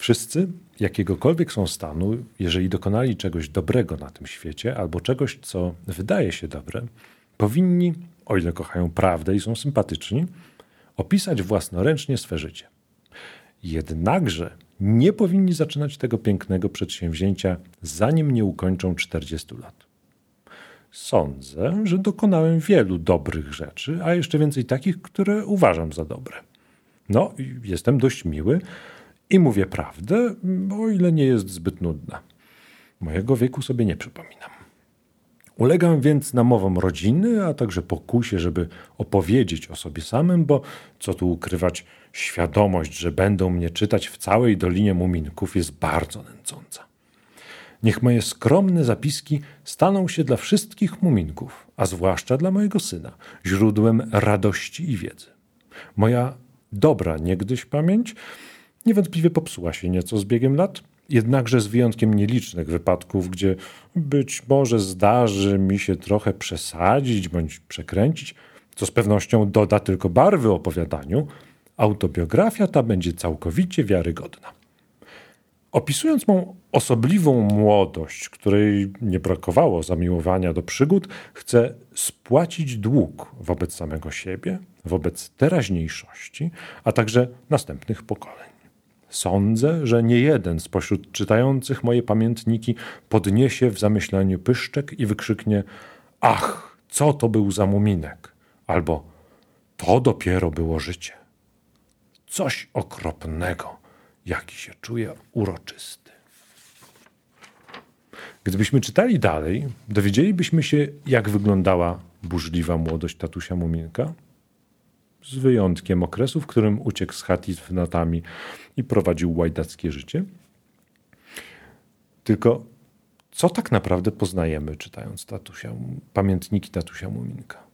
Wszyscy, jakiegokolwiek są stanu, jeżeli dokonali czegoś dobrego na tym świecie albo czegoś, co wydaje się dobre, powinni, o ile kochają prawdę i są sympatyczni, opisać własnoręcznie swe życie. Jednakże nie powinni zaczynać tego pięknego przedsięwzięcia, zanim nie ukończą 40 lat. Sądzę, że dokonałem wielu dobrych rzeczy, a jeszcze więcej takich, które uważam za dobre. No, jestem dość miły i mówię prawdę, o ile nie jest zbyt nudna. Mojego wieku sobie nie przypominam. Ulegam więc namowom rodziny, a także pokusie, żeby opowiedzieć o sobie samym, bo co tu ukrywać, świadomość, że będą mnie czytać w całej Dolinie Muminków jest bardzo nęcąca. Niech moje skromne zapiski staną się dla wszystkich muminków, a zwłaszcza dla mojego syna, źródłem radości i wiedzy. Moja dobra niegdyś pamięć niewątpliwie popsuła się nieco z biegiem lat, jednakże z wyjątkiem nielicznych wypadków, gdzie być może zdarzy mi się trochę przesadzić bądź przekręcić, co z pewnością doda tylko barwy opowiadaniu, autobiografia ta będzie całkowicie wiarygodna. Opisując mą osobliwą młodość, której nie brakowało zamiłowania do przygód, chcę spłacić dług wobec samego siebie, wobec teraźniejszości, a także następnych pokoleń. Sądzę, że nie jeden spośród czytających moje pamiętniki podniesie w zamyśleniu pyszczek i wykrzyknie: Ach, co to był za muminek! Albo to dopiero było życie. Coś okropnego, jaki się czuje uroczysty. Gdybyśmy czytali dalej, dowiedzielibyśmy się, jak wyglądała burzliwa młodość tatusia Muminka, z wyjątkiem okresu, w którym uciekł z chaty z wnatami i prowadził łajdackie życie. Tylko co tak naprawdę poznajemy, czytając tatusia, pamiętniki tatusia Muminka?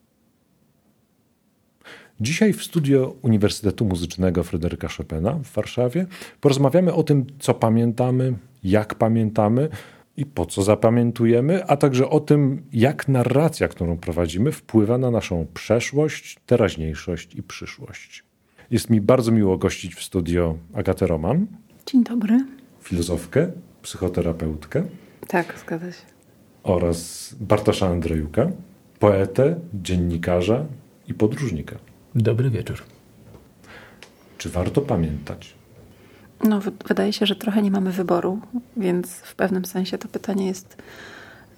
Dzisiaj w studio Uniwersytetu Muzycznego Fryderyka Chopina w Warszawie porozmawiamy o tym, co pamiętamy, jak pamiętamy i po co zapamiętujemy, a także o tym, jak narracja, którą prowadzimy, wpływa na naszą przeszłość, teraźniejszość i przyszłość. Jest mi bardzo miło gościć w studio Agatę Roman. Dzień dobry. Filozofkę, psychoterapeutkę. Tak, zgadza się. Oraz Bartosza Andrejuka, poetę, dziennikarza i podróżnika. Dobry wieczór. Czy warto pamiętać? No, wydaje się, że trochę nie mamy wyboru, więc w pewnym sensie to pytanie jest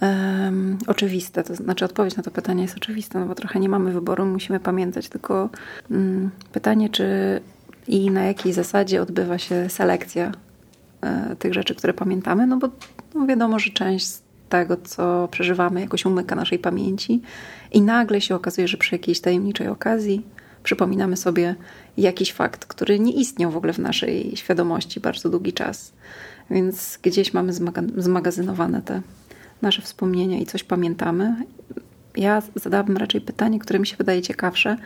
um, oczywiste. To znaczy, odpowiedź na to pytanie jest oczywista, no bo trochę nie mamy wyboru, musimy pamiętać. Tylko um, pytanie, czy i na jakiej zasadzie odbywa się selekcja e, tych rzeczy, które pamiętamy, no bo no wiadomo, że część z tego, co przeżywamy, jakoś umyka naszej pamięci i nagle się okazuje, że przy jakiejś tajemniczej okazji przypominamy sobie jakiś fakt, który nie istniał w ogóle w naszej świadomości bardzo długi czas. Więc gdzieś mamy zmagazynowane te nasze wspomnienia i coś pamiętamy. Ja zadałabym raczej pytanie, które mi się wydaje ciekawsze.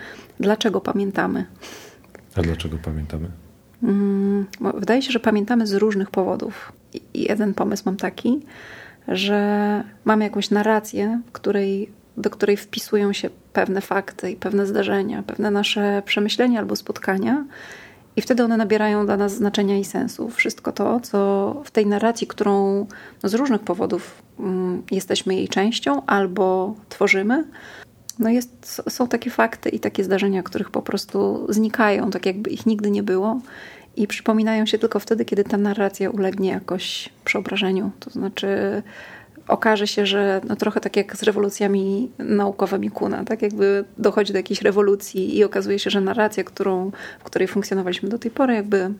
Dlaczego pamiętamy? A dlaczego pamiętamy? Hmm, wydaje się, że pamiętamy z różnych powodów. I jeden pomysł mam taki, że mamy jakąś narrację, w której do której wpisują się pewne fakty i pewne zdarzenia, pewne nasze przemyślenia albo spotkania. I wtedy one nabierają dla nas znaczenia i sensu. Wszystko to, co w tej narracji, którą no z różnych powodów mm, jesteśmy jej częścią albo tworzymy, no jest, są takie fakty i takie zdarzenia, których po prostu znikają, tak jakby ich nigdy nie było i przypominają się tylko wtedy, kiedy ta narracja ulegnie jakoś przeobrażeniu. To znaczy okaże się, że no trochę tak jak z rewolucjami naukowymi Kuna, tak jakby dochodzi do jakiejś rewolucji i okazuje się, że narracja, którą, w której funkcjonowaliśmy do tej pory, jakby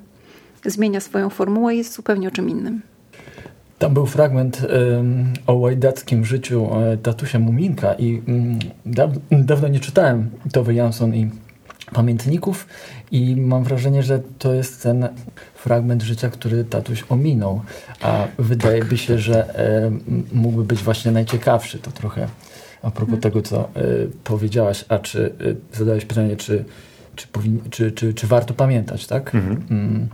zmienia swoją formułę i jest zupełnie o czym innym. Tam był fragment o łajdackim życiu e, tatusia Muminka i mm, dawno nie czytałem Towy Jansson i pamiętników i mam wrażenie, że to jest ten fragment życia, który tatuś ominął, a wydaje tak. by się, że e, mógłby być właśnie najciekawszy. To trochę a propos hmm. tego, co e, powiedziałaś, a czy e, zadałeś pytanie, czy, czy, powin, czy, czy, czy warto pamiętać, tak? Mhm. Mm.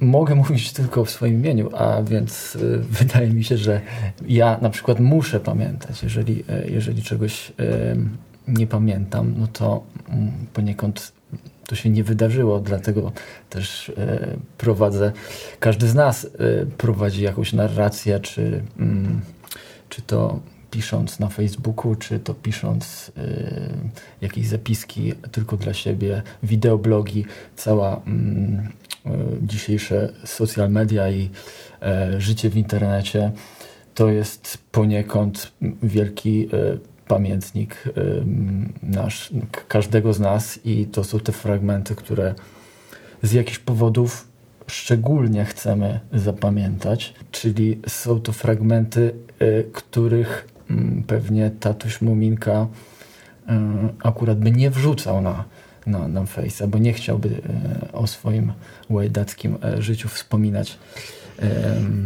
Mogę mówić tylko w swoim imieniu, a więc wydaje mi się, że ja na przykład muszę pamiętać, jeżeli, jeżeli czegoś nie pamiętam, no to mm, poniekąd to się nie wydarzyło, dlatego też e, prowadzę, każdy z nas e, prowadzi jakąś narrację, czy, mm, czy to pisząc na Facebooku, czy to pisząc jakieś zapiski tylko dla siebie, wideoblogi, cała mm, dzisiejsze social media i życie w internecie to jest poniekąd wielki pamiętnik nasz, każdego z nas i to są te fragmenty, które z jakichś powodów szczególnie chcemy zapamiętać, czyli są to fragmenty, y, których pewnie tatuś Muminka y, akurat by nie wrzucał na, na, na Face'a, bo nie chciałby y, o swoim łajdackim życiu wspominać.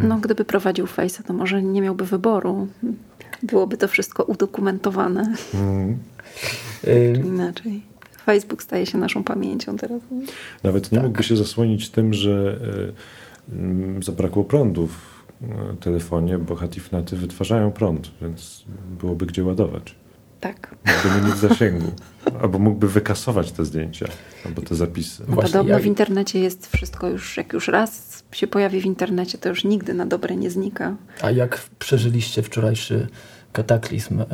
No, gdyby prowadził Face'a, to może nie miałby wyboru byłoby to wszystko udokumentowane. Mm. Inaczej. Facebook staje się naszą pamięcią teraz. Nawet nie tak. mógłby się zasłonić tym, że y, zabrakło prądu w y, telefonie, bo Hatifnaty wytwarzają prąd, więc byłoby gdzie ładować. Tak. Mógłby mieć zasięgu. Albo mógłby wykasować te zdjęcia, albo te zapisy. No podobno w internecie jest wszystko już, jak już raz się pojawi w internecie, to już nigdy na dobre nie znika. A jak przeżyliście wczorajszy kataklizm um,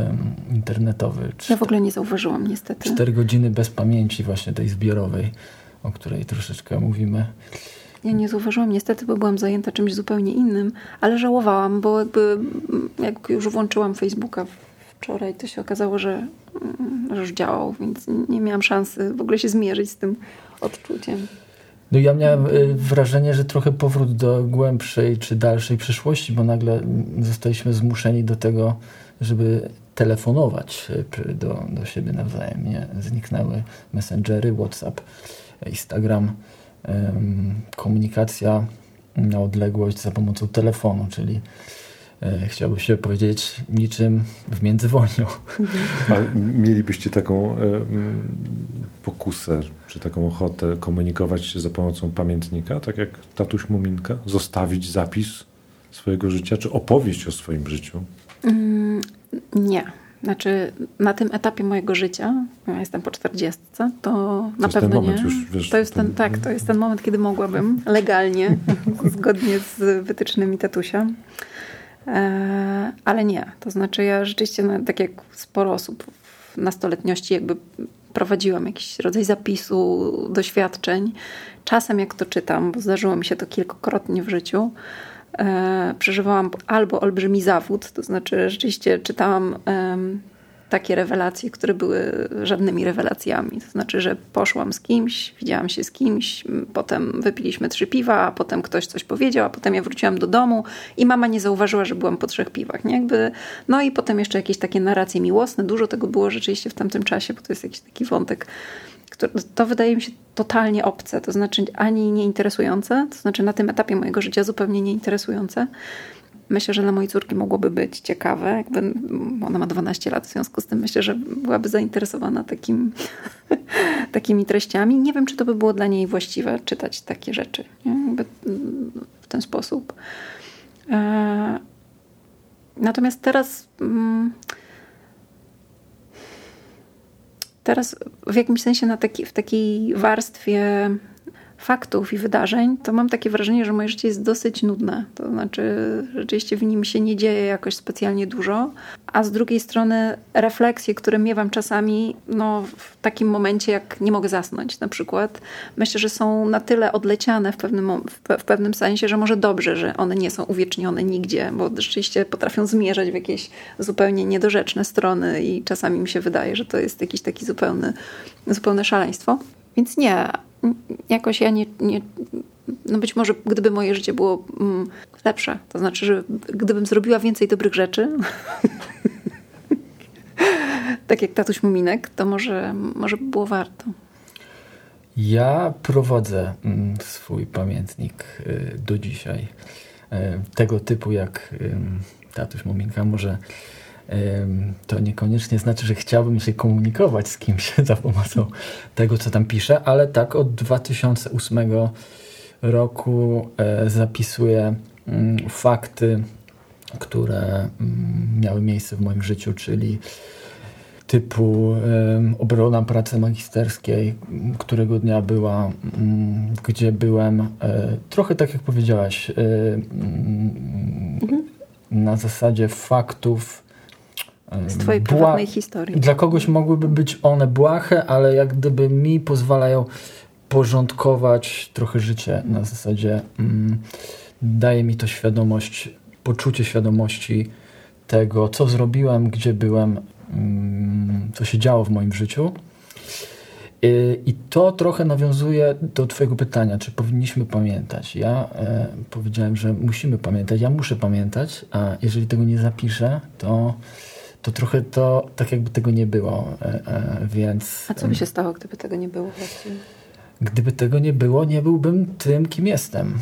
internetowy? Ja w ogóle nie zauważyłam niestety. Cztery godziny bez pamięci właśnie tej zbiorowej, o której troszeczkę mówimy. Ja nie zauważyłam niestety, bo byłam zajęta czymś zupełnie innym, ale żałowałam, bo jakby jak już włączyłam Facebooka wczoraj, to się okazało, że, że już działał, więc nie miałam szansy w ogóle się zmierzyć z tym odczuciem. No ja miałem y, wrażenie, że trochę powrót do głębszej czy dalszej przyszłości, bo nagle zostaliśmy zmuszeni do tego, żeby telefonować y, do, do siebie nawzajem. Nie? Zniknęły messengery, WhatsApp, Instagram, komunikacja na odległość za pomocą telefonu, czyli chciałbym się powiedzieć niczym w międzywojniu. A mielibyście taką e, pokusę, czy taką ochotę komunikować się za pomocą pamiętnika, tak jak tatuś Muminka? Zostawić zapis swojego życia, czy opowieść o swoim życiu? Mm, nie. Znaczy, na tym etapie mojego życia, ja jestem po 40, to, to na pewno nie. Już, wiesz, to jest ten, tak, to jest ten moment, kiedy mogłabym legalnie, zgodnie z wytycznymi tatusia. E, ale nie. To znaczy, ja rzeczywiście, no, tak jak sporo osób w nastoletniości, jakby prowadziłam jakiś rodzaj zapisu, doświadczeń. Czasem, jak to czytam, bo zdarzyło mi się to kilkakrotnie w życiu, e, przeżywałam albo olbrzymi zawód, to znaczy rzeczywiście czytałam takie rewelacje, które były żadnymi rewelacjami. To znaczy, że poszłam z kimś, widziałam się z kimś, potem wypiliśmy trzy piwa, a potem ktoś coś powiedział, a potem ja wróciłam do domu i mama nie zauważyła, że byłam po trzech piwach. Nie? Jakby, no i potem jeszcze jakieś takie narracje miłosne. Dużo tego było rzeczywiście w tamtym czasie, bo to jest jakiś taki wątek, to wydaje mi się totalnie obce, to znaczy ani nieinteresujące, to znaczy na tym etapie mojego życia zupełnie nieinteresujące. Myślę, że dla mojej córki mogłoby być ciekawe. Jakby ona ma 12 lat, w związku z tym myślę, że byłaby zainteresowana takim, takimi treściami. Nie wiem, czy to by było dla niej właściwe czytać takie rzeczy w ten sposób. E, natomiast teraz. Mm, teraz w jakimś sensie na taki, w takiej warstwie faktów i wydarzeń, to mam takie wrażenie, że moje życie jest dosyć nudne. To znaczy, rzeczywiście w nim się nie dzieje jakoś specjalnie dużo, a z drugiej strony refleksje, które miewam czasami, no, w takim momencie, jak nie mogę zasnąć na przykład, myślę, że są na tyle odleciane w pewnym, w pewnym sensie, że może dobrze, że one nie są uwiecznione nigdzie, bo rzeczywiście potrafią zmierzać w jakieś zupełnie niedorzeczne strony i czasami mi się wydaje, że to jest jakiś taki zupełny, zupełne szaleństwo. Więc nie, jakoś ja nie, nie no być może gdyby moje życie było mm, lepsze, to znaczy, że gdybym zrobiła więcej dobrych rzeczy, tak jak tatuś Muminek, to może, może by było warto. Ja prowadzę mm, swój pamiętnik y, do dzisiaj. Y, tego typu jak tatuś Muminka. Może to niekoniecznie znaczy, że chciałbym się komunikować z kimś za pomocą tego, co tam piszę, ale tak od 2008 roku e, zapisuję mm, fakty, które mm, miały miejsce w moim życiu, czyli typu obrona pracy magisterskiej, którego dnia była, gdzie byłem y, trochę tak jak powiedziałaś, y, mhm. na zasadzie faktów. Z twojej prywatnej historii. Dla kogoś mogłyby być one błahe, ale jak gdyby mi pozwalają porządkować trochę życie na zasadzie mm, daje mi to świadomość, poczucie świadomości tego, co zrobiłem, gdzie byłem, mm, co się działo w moim życiu. I to trochę nawiązuje do Twojego pytania, czy powinniśmy pamiętać. Ja e, powiedziałem, że musimy pamiętać. Ja muszę pamiętać, a jeżeli tego nie zapiszę, to, to trochę to tak jakby tego nie było. E, e, więc. A co by się stało, gdyby tego nie było właściwie? Gdyby tego nie było, nie byłbym tym, kim jestem.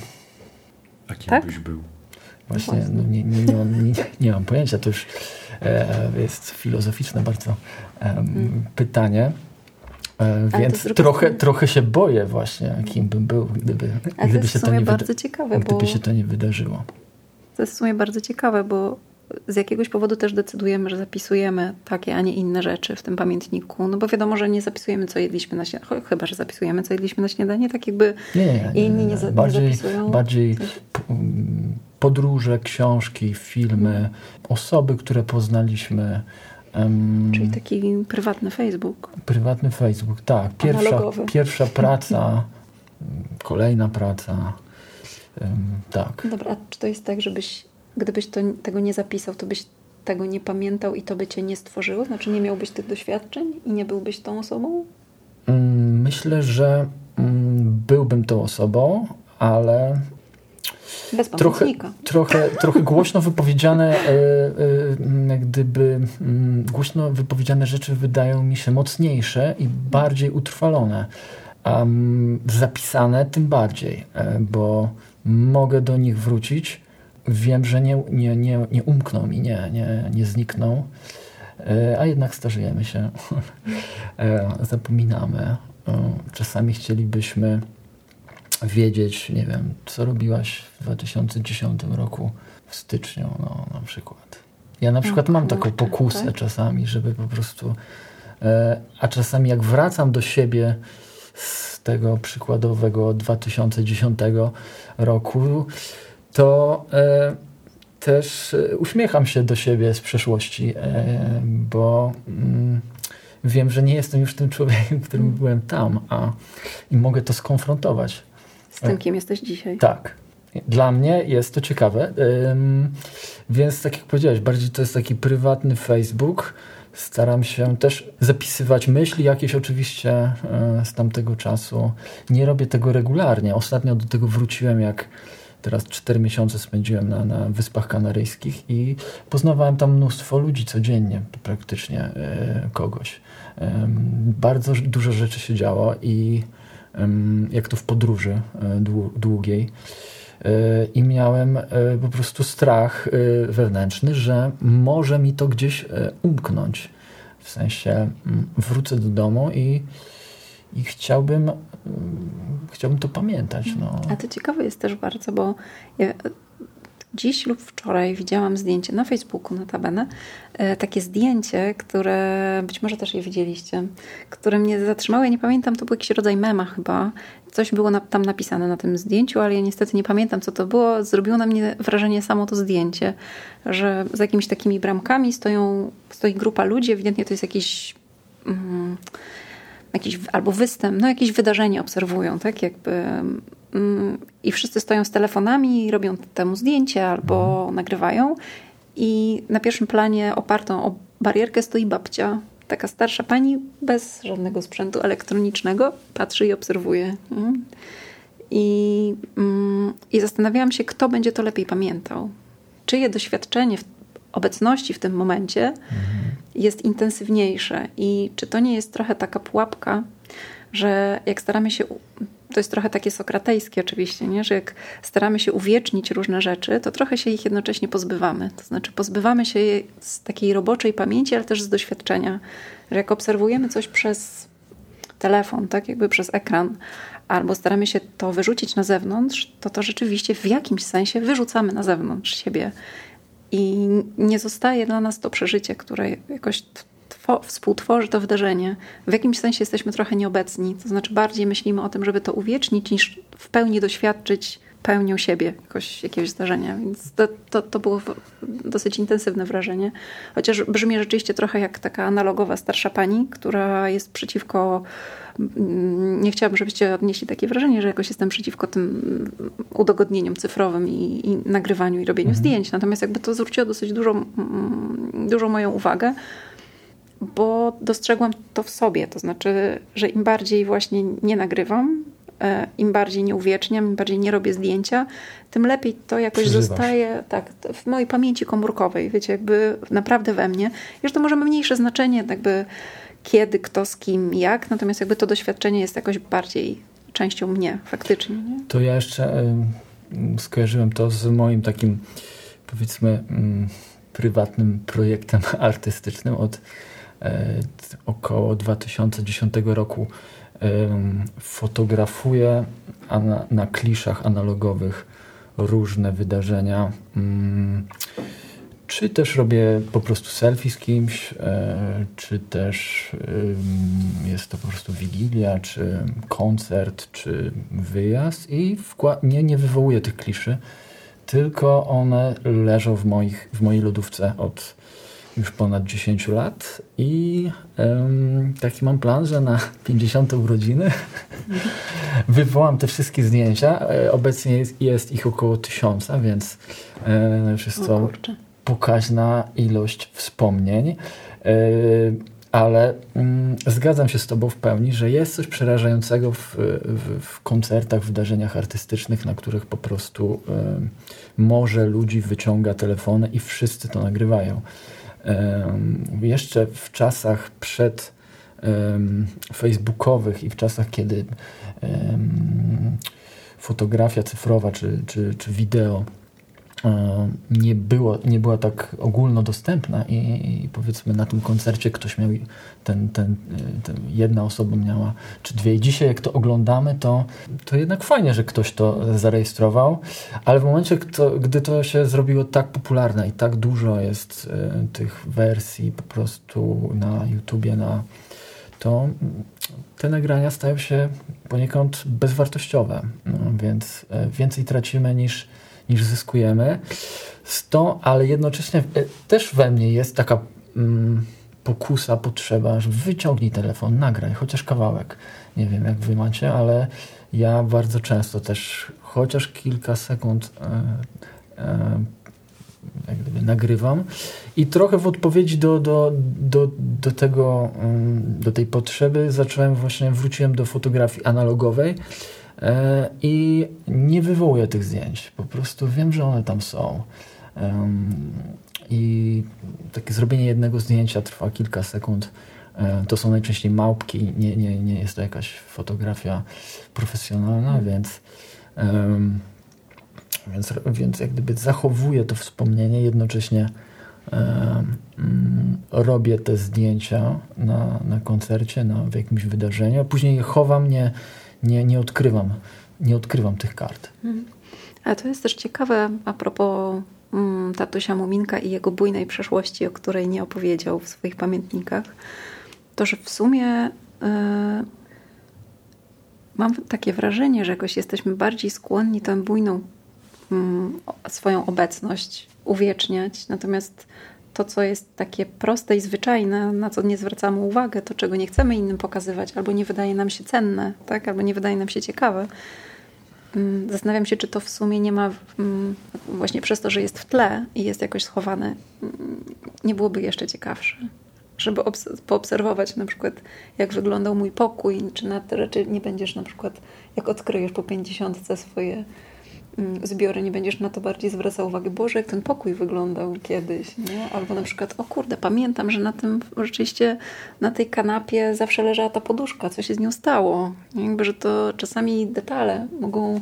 A kim tak? byś był? Właśnie, no, nie, nie, nie, mam, nie, nie, mam pojęcia. To już e, jest filozoficzne bardzo e, pytanie. E, więc trochę, trochę się boję właśnie, kim bym był, gdyby, gdyby, się to, nie bardzo ciekawe, gdyby się to nie wydarzyło. To jest w sumie bardzo ciekawe, bo z jakiegoś powodu też decydujemy, że zapisujemy takie, a nie inne rzeczy w tym pamiętniku. No bo wiadomo, że nie zapisujemy, co jedliśmy na śniadanie. Chyba, że zapisujemy, co jedliśmy na śniadanie, tak jakby nie, nie, nie, inni nie, za, bardziej, nie zapisują. Bardziej podróże, książki, filmy, osoby, które poznaliśmy. Um, Czyli taki prywatny Facebook. Prywatny Facebook, tak. Pierwsza, pierwsza praca, kolejna praca. Um, tak. Dobra, a czy to jest tak, żebyś gdybyś to, tego nie zapisał, to byś tego nie pamiętał i to by cię nie stworzyło? Znaczy nie miałbyś tych doświadczeń i nie byłbyś tą osobą? Mm, myślę, że mm, byłbym tą osobą, ale bez trochę, trochę, trochę głośno wypowiedziane, e, e, gdyby mm, głośno wypowiedziane rzeczy wydają mi się mocniejsze i bardziej utrwalone. Um, zapisane tym bardziej, e, bo mogę do nich wrócić wiem, że nie, nie, nie, nie umkną mi, nie, nie, nie znikną, e, a jednak starzejemy się, e, zapominamy. E, czasami chcielibyśmy wiedzieć, nie wiem, co robiłaś w 2010 roku w styczniu, no, na przykład. Ja na przykład mam taką pokusę tak? czasami, żeby po prostu. A czasami jak wracam do siebie z tego przykładowego 2010 roku, to e, też e, uśmiecham się do siebie z przeszłości, e, bo mm, wiem, że nie jestem już tym człowiekiem, którym byłem tam, a i mogę to skonfrontować. Z tym, kim jesteś dzisiaj. Tak. Dla mnie jest to ciekawe. Więc tak jak powiedziałeś, bardziej to jest taki prywatny Facebook. Staram się też zapisywać myśli jakieś oczywiście z tamtego czasu. Nie robię tego regularnie. Ostatnio do tego wróciłem, jak Teraz cztery miesiące spędziłem na, na Wyspach Kanaryjskich i poznawałem tam mnóstwo ludzi codziennie, praktycznie e, kogoś. E, bardzo dużo rzeczy się działo i e, jak to w podróży długiej. I miałem po prostu strach wewnętrzny, że może mi to gdzieś umknąć. W sensie wrócę do domu i, i chciałbym chciałbym to pamiętać. No. A to ciekawe jest też bardzo, bo ja dziś lub wczoraj widziałam zdjęcie na Facebooku notabene, e, takie zdjęcie, które być może też je widzieliście, które mnie zatrzymało. Ja nie pamiętam, to był jakiś rodzaj mema chyba. Coś było tam napisane na tym zdjęciu, ale ja niestety nie pamiętam, co to było. Zrobiło na mnie wrażenie samo to zdjęcie, że za jakimiś takimi bramkami stoją, stoi grupa ludzi, ewidentnie to jest jakiś... Mm, jakiś albo występ, no jakieś wydarzenie obserwują, tak jakby mm, i wszyscy stoją z telefonami robią temu zdjęcie albo mhm. nagrywają i na pierwszym planie opartą o barierkę stoi babcia, taka starsza pani bez żadnego sprzętu elektronicznego, patrzy i obserwuje. I, mm, I zastanawiałam się, kto będzie to lepiej pamiętał. Czyje doświadczenie w obecności w tym momencie mhm. jest intensywniejsze. I czy to nie jest trochę taka pułapka, że jak staramy się, to jest trochę takie sokratejskie oczywiście, nie? że jak staramy się uwiecznić różne rzeczy, to trochę się ich jednocześnie pozbywamy. To znaczy pozbywamy się je z takiej roboczej pamięci, ale też z doświadczenia. Że jak obserwujemy coś przez telefon, tak jakby przez ekran, albo staramy się to wyrzucić na zewnątrz, to to rzeczywiście w jakimś sensie wyrzucamy na zewnątrz siebie. I nie zostaje dla nas to przeżycie, które jakoś współtworzy to wydarzenie. W jakimś sensie jesteśmy trochę nieobecni, to znaczy bardziej myślimy o tym, żeby to uwiecznić, niż w pełni doświadczyć pełnią siebie jakoś, jakiegoś zdarzenia. Więc to, to, to było dosyć intensywne wrażenie. Chociaż brzmi rzeczywiście trochę jak taka analogowa starsza pani, która jest przeciwko. Nie chciałabym, żebyście odnieśli takie wrażenie, że jakoś jestem przeciwko tym udogodnieniom cyfrowym i, i nagrywaniu i robieniu mhm. zdjęć. Natomiast jakby to zwróciło dosyć dużą, mm, dużą moją uwagę bo dostrzegłam to w sobie. To znaczy, że im bardziej właśnie nie nagrywam, E, im bardziej nie uwieczniam, im bardziej nie robię zdjęcia, tym lepiej to jakoś Przeżywasz. zostaje tak, w mojej pamięci komórkowej, wiecie, jakby naprawdę we mnie. Już to może ma mniejsze znaczenie, jakby kiedy, kto, z kim, jak, natomiast jakby to doświadczenie jest jakoś bardziej częścią mnie faktycznie. Nie? To ja jeszcze y, skojarzyłem to z moim takim powiedzmy y, prywatnym projektem artystycznym od y, około 2010 roku fotografuję na, na kliszach analogowych różne wydarzenia. Czy też robię po prostu selfie z kimś, e, czy też jest to po prostu wigilia, czy koncert, czy wyjazd i nie, nie wywołuję tych kliszy, tylko one leżą w, moich, w mojej lodówce od już ponad 10 lat i taki mam plan, że na 50 urodziny wywołam te wszystkie zdjęcia. E, obecnie jest, jest, ich około tysiąca, więc e, już jest to pokaźna ilość wspomnień. E, ale mm, zgadzam się z Tobą w pełni, że jest coś przerażającego w, w, w koncertach, wydarzeniach artystycznych, na których po prostu y, morze ludzi wyciąga telefony i wszyscy to nagrywają jeszcze w czasach przed facebookowych i w czasach, kiedy fotografia cyfrowa czy, czy, czy wideo E, nie, było, nie była tak ogólnodostępna i, i powiedzmy na tym koncercie ktoś miał ten, ten, e, ten, jedna osoba miała czy dwie. I dzisiaj jak to oglądamy to, to jednak fajnie, że ktoś to zarejestrował, ale w momencie kto, gdy to się zrobiło tak popularne i tak dużo jest y, tych wersji po prostu na YouTubie, na to te nagrania stają się poniekąd bezwartościowe, no, więc więcej tracimy niż niż zyskujemy. to, ale jednocześnie e, też we mnie jest taka mm, pokusa, potrzeba, że wyciągnij telefon, nagraj chociaż kawałek. Nie wiem, jak wy macie, ale ja bardzo często też chociaż kilka sekund e, e, jak gdyby nagrywam i trochę w odpowiedzi do, do, do, do tego, mm, do tej potrzeby zacząłem właśnie, wróciłem do fotografii analogowej i nie wywołuję tych zdjęć. Po prostu wiem, że one tam są. I takie zrobienie jednego zdjęcia trwa kilka sekund. E, to są najczęściej małpki, nie, nie, nie jest to jakaś fotografia profesjonalna, hmm. więc, więc, więc jak gdyby zachowuję to wspomnienie, jednocześnie um, robię te zdjęcia na, na koncercie, na, w jakimś wydarzeniu, a później je chowam, nie, nie, nie odkrywam, nie odkrywam tych kart. Mhm. Ale to jest też ciekawe a propos mm, tatusia Muminka i jego bujnej przeszłości, o której nie opowiedział w swoich pamiętnikach, to, że w sumie y, mam takie wrażenie, że jakoś jesteśmy bardziej skłonni tę bujną y, swoją obecność uwieczniać, natomiast to, co jest takie proste i zwyczajne, na co nie zwracamy uwagę, to czego nie chcemy innym pokazywać, albo nie wydaje nam się cenne, tak? albo nie wydaje nam się ciekawe. Mm, zastanawiam się, czy to w sumie nie ma, mm, właśnie przez to, że jest w tle i jest jakoś schowane, mm, nie byłoby jeszcze ciekawsze. Żeby poobserwować na przykład, jak wyglądał mój pokój, czy na te rzeczy nie będziesz na przykład, jak odkryjesz po pięćdziesiątce swoje zbiory, nie będziesz na to bardziej zwracał uwagi, Boże, jak ten pokój wyglądał kiedyś, nie? Albo na przykład, o kurde, pamiętam, że na tym, rzeczywiście na tej kanapie zawsze leżała ta poduszka, co się z nią stało. Jakby, że to czasami detale mogą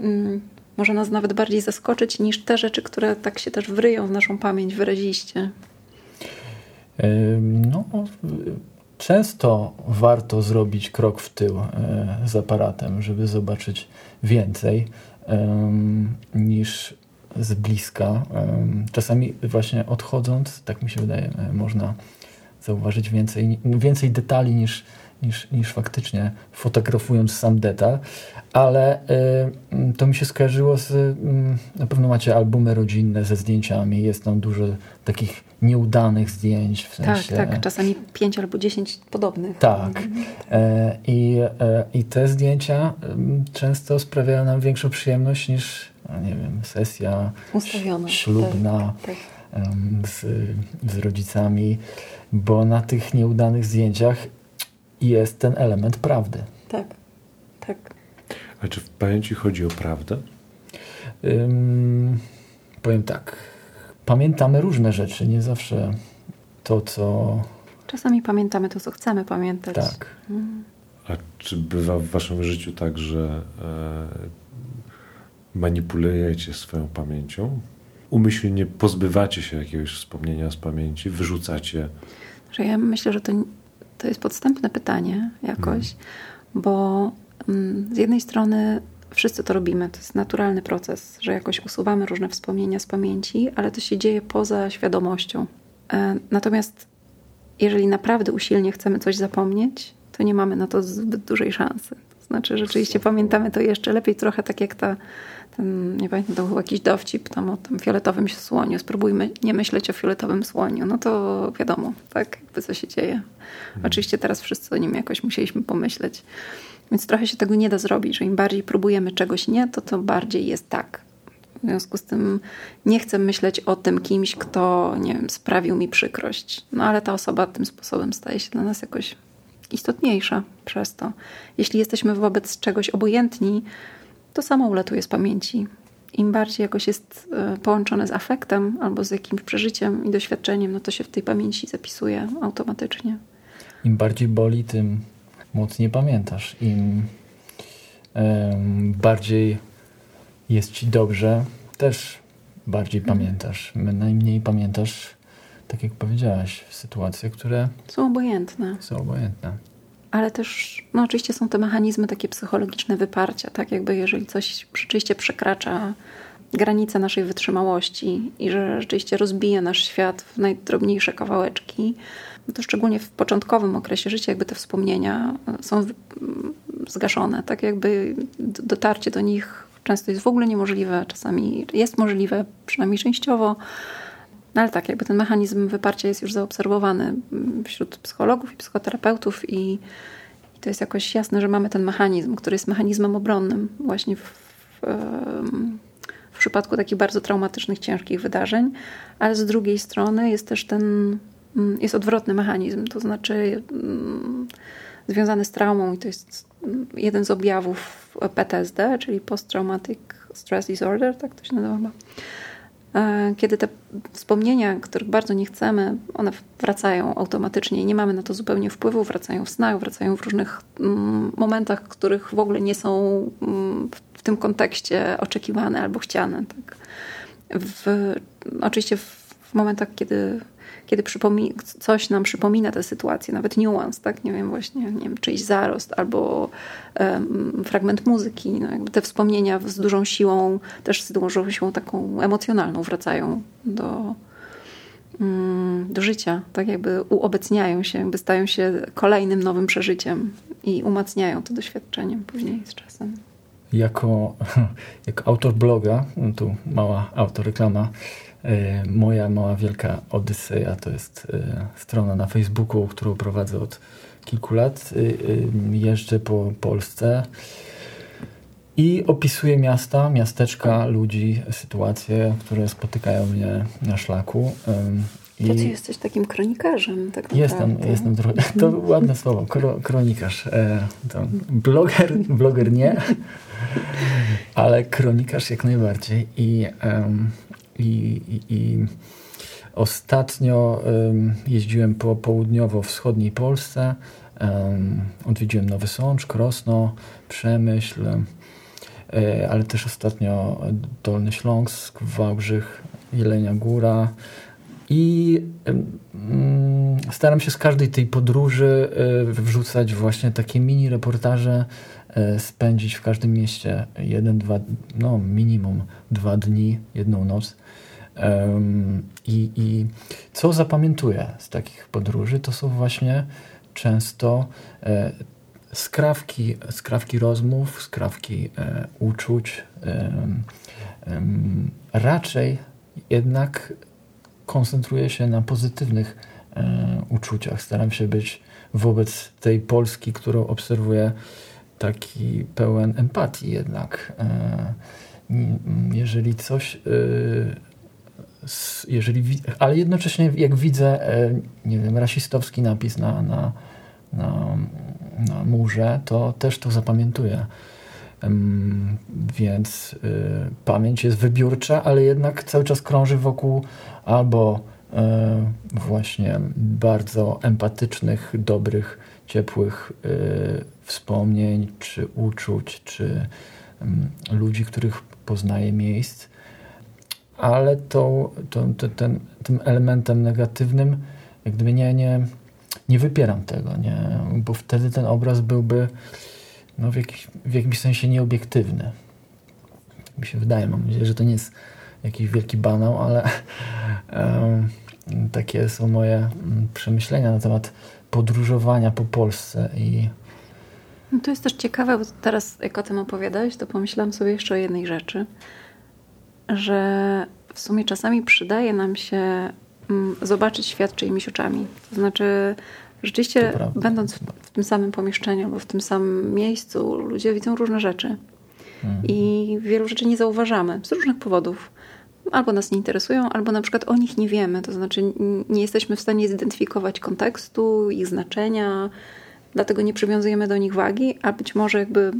mm, może nas nawet bardziej zaskoczyć niż te rzeczy, które tak się też wryją w naszą pamięć wyraziście. No, często warto zrobić krok w tył e, z aparatem, żeby zobaczyć więcej niż z bliska. Czasami właśnie odchodząc, tak mi się wydaje, można zauważyć więcej, więcej detali niż, niż, niż faktycznie fotografując sam detal, ale y, to mi się skojarzyło z, y, na pewno macie albumy rodzinne ze zdjęciami, jest tam dużo takich nieudanych zdjęć. W tak, sensie, tak, czasami pięć albo dziesięć podobnych. Tak. E, i, e, I te zdjęcia często sprawiają nam większą przyjemność niż, no nie wiem, sesja Ustawiona. ślubna tak, tak. Z, z rodzicami, bo na tych nieudanych zdjęciach jest ten element prawdy. Tak, tak. A czy w pamięci chodzi o prawdę? Um, powiem tak. Pamiętamy różne rzeczy, nie zawsze to, co. Czasami pamiętamy to, co chcemy pamiętać. Tak. Mm. A czy bywa w waszym życiu tak, że e, manipulujecie swoją pamięcią? Umyślnie pozbywacie się jakiegoś wspomnienia z pamięci, wyrzucacie? Że ja myślę, że to, to jest podstępne pytanie jakoś, hmm. bo mm, z jednej strony wszyscy to robimy, to jest naturalny proces, że jakoś usuwamy różne wspomnienia z pamięci, ale to się dzieje poza świadomością. E, natomiast jeżeli naprawdę usilnie chcemy coś zapomnieć, to nie mamy na to zbyt dużej szansy. Znaczy, rzeczywiście pamiętamy to jeszcze lepiej, trochę tak jak ta, ten, nie pamiętam, to był jakiś dowcip tam o tym fioletowym słoniu. Spróbujmy nie myśleć o fioletowym słoniu. No to wiadomo, tak, jakby co się dzieje. Hmm. Oczywiście teraz wszyscy o nim jakoś musieliśmy pomyśleć. Więc trochę się tego nie da zrobić, że im bardziej próbujemy czegoś nie, to to bardziej jest tak. W związku z tym nie chcę myśleć o tym kimś, kto, nie wiem, sprawił mi przykrość. No ale ta osoba tym sposobem staje się dla nas jakoś istotniejsza przez to. Jeśli jesteśmy wobec czegoś obojętni, to samo ulatuje z pamięci. Im bardziej jakoś jest e, połączone z afektem albo z jakimś przeżyciem i doświadczeniem, no to się w tej pamięci zapisuje automatycznie. Im bardziej boli, tym mocniej pamiętasz. Im um, bardziej jest ci dobrze, też bardziej mhm. pamiętasz. Najmniej pamiętasz, tak jak powiedziałaś, sytuacje, które są obojętne. Są obojętne. Ale też, no oczywiście są te mechanizmy takie psychologiczne wyparcia, tak jakby jeżeli coś rzeczywiście przekracza granice naszej wytrzymałości i że rzeczywiście rozbija nasz świat w najdrobniejsze kawałeczki, no to szczególnie w początkowym okresie życia jakby te wspomnienia są zgaszone, tak jakby dotarcie do nich często jest w ogóle niemożliwe, czasami jest możliwe, przynajmniej częściowo, no ale tak, jakby ten mechanizm wyparcia jest już zaobserwowany wśród psychologów i psychoterapeutów i, i to jest jakoś jasne, że mamy ten mechanizm, który jest mechanizmem obronnym właśnie w, w, w przypadku takich bardzo traumatycznych, ciężkich wydarzeń, ale z drugiej strony jest też ten, mm, jest odwrotny mechanizm, to znaczy mm, związany z traumą i to jest jeden z objawów PTSD, czyli Post Traumatic Stress Disorder, tak to się nazywa kiedy te wspomnienia, których bardzo nie chcemy, one wracają automatycznie i nie mamy na to zupełnie wpływu, wracają w snach, wracają w różnych mm, momentach, których w ogóle nie są mm, w tym kontekście oczekiwane albo chciane. Tak. W, oczywiście w momentach, kiedy kiedy coś nam przypomina tę sytuację, nawet niuans, tak, nie wiem, właśnie, nie wiem, czyjś zarost albo um, fragment muzyki, no jakby te wspomnienia z dużą siłą, też z dużą siłą taką emocjonalną wracają do, um, do życia, tak jakby uobecniają się, jakby stają się kolejnym nowym przeżyciem i umacniają to doświadczeniem później z czasem. Jako, jako autor bloga, tu mała autoreklama, moja mała wielka Odyseja to jest e, strona na Facebooku, którą prowadzę od kilku lat. E, jeżdżę po Polsce i opisuję miasta, miasteczka, ludzi, sytuacje, które spotykają mnie na szlaku. I to ty jesteś takim kronikarzem, tak Jestem, jestem trochę, to ładne słowo, kro, kronikarz. bloger, bloger nie, ale kronikarz jak najbardziej. I um, i, i, ostatnio jeździłem po południowo-wschodniej Polsce. Odwiedziłem Nowy Sącz, Krosno, Przemyśl, ale też ostatnio Dolny Śląsk, Wałbrzych, Jelenia Góra. I um, staram się z każdej tej podróży e, wrzucać właśnie takie mini reportaże, e, spędzić w każdym mieście jeden, dwa, no minimum dwa dni, jedną noc I, I co zapamiętuję z takich podróży, to są właśnie często e, skrawki, skrawki rozmów, skrawki e, uczuć. Raczej jednak koncentruję się na pozytywnych e, uczuciach. Staram się być wobec tej Polski, którą obserwuję, taki pełen empatii jednak. Jeżeli coś jeżeli, ale jednocześnie jak widzę, e, nie wiem, rasistowski napis na, na, na, na murze, to też to zapamiętuję. Więc y, pamięć jest wybiórcza, ale jednak cały czas krąży wokół albo y, właśnie bardzo empatycznych, dobrych, ciepłych y, wspomnień, czy uczuć, czy ludzi, których poznaję miejsc ale to, to, to, ten, tym elementem negatywnym jak gdyby nie, nie, nie wypieram tego, nie, bo wtedy ten obraz byłby no, w, jakiś, w jakimś sensie nieobiektywny. Mi się wydaje, mam nadzieję, że to nie jest jakiś wielki banał, ale takie są moje mm, przemyślenia na temat podróżowania po Polsce i no to jest też ciekawe, bo teraz jak o tym opowiadałeś, to pomyślałam sobie jeszcze o jednej rzeczy, że w sumie czasami przydaje nam się mm, zobaczyć świat czyimiś oczami. To znaczy, rzeczywiście, będąc w, w, tym samym pomieszczeniu albo w tym samym miejscu, ludzie widzą różne rzeczy. Mhm. I wielu rzeczy nie zauważamy z różnych powodów. Albo nas nie interesują, albo na przykład o nich nie wiemy. To znaczy, nie jesteśmy w stanie zidentyfikować kontekstu, ich znaczenia, dlatego nie przywiązujemy do nich wagi, a być może jakby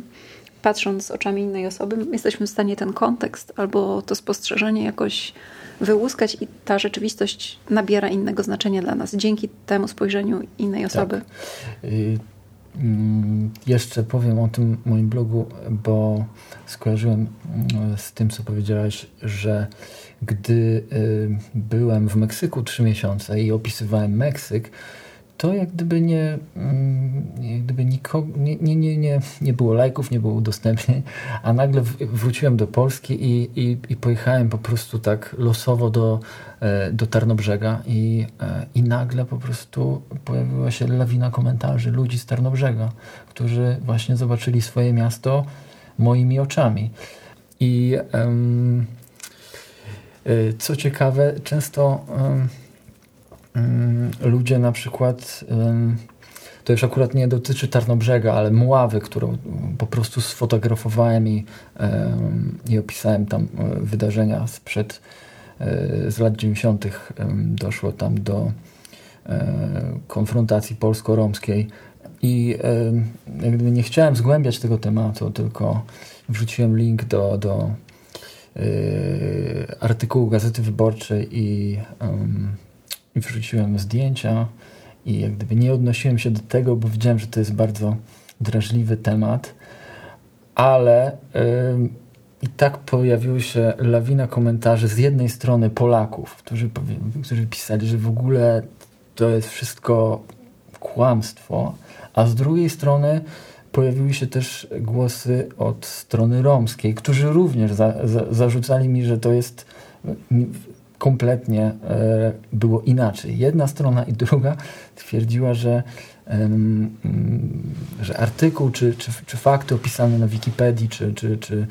patrząc oczami innej osoby, jesteśmy w stanie ten kontekst albo to spostrzeżenie jakoś wyłuskać i ta rzeczywistość nabiera innego znaczenia dla nas dzięki temu spojrzeniu innej tak. osoby. Tak. Jeszcze powiem o tym moim blogu, bo skojarzyłem mm, z tym, co powiedziałaś, że gdy y, byłem w Meksyku trzy miesiące i opisywałem Meksyk, to jak gdyby nie, mm, jak gdyby nikogo, nie, nie, nie, nie, nie było lajków, nie było udostępnień, a nagle wróciłem do Polski i, i, i pojechałem po prostu tak losowo do, e, do Tarnobrzega i, e, i nagle po prostu pojawiła się lawina komentarzy ludzi z Tarnobrzega, którzy właśnie zobaczyli swoje miasto moimi oczami. I um, co ciekawe, często um, ludzie na przykład, to już akurat nie dotyczy Tarnobrzega, ale Mławy, którą po prostu sfotografowałem i, i opisałem tam e, wydarzenia sprzed e, z lat 90. doszło tam do konfrontacji polsko-romskiej i jakby nie chciałem zgłębiać tego tematu, tylko wrzuciłem link do, do artykułu Gazety Wyborczej i wrzuciłem zdjęcia i jak gdyby nie odnosiłem się do tego, bo widziałem, że to jest bardzo drażliwy temat, ale yy, i tak pojawiły się lawina komentarzy z jednej strony Polaków, którzy, którzy pisali, że w ogóle to jest wszystko kłamstwo, a z drugiej strony pojawiły się też głosy od strony romskiej, którzy również za, za, zarzucali mi, że to jest kompletnie e, było inaczej. Jedna strona i druga twierdziła, że, że artykuł czy, czy, czy fakty opisane na Wikipedii, czy, czy, czy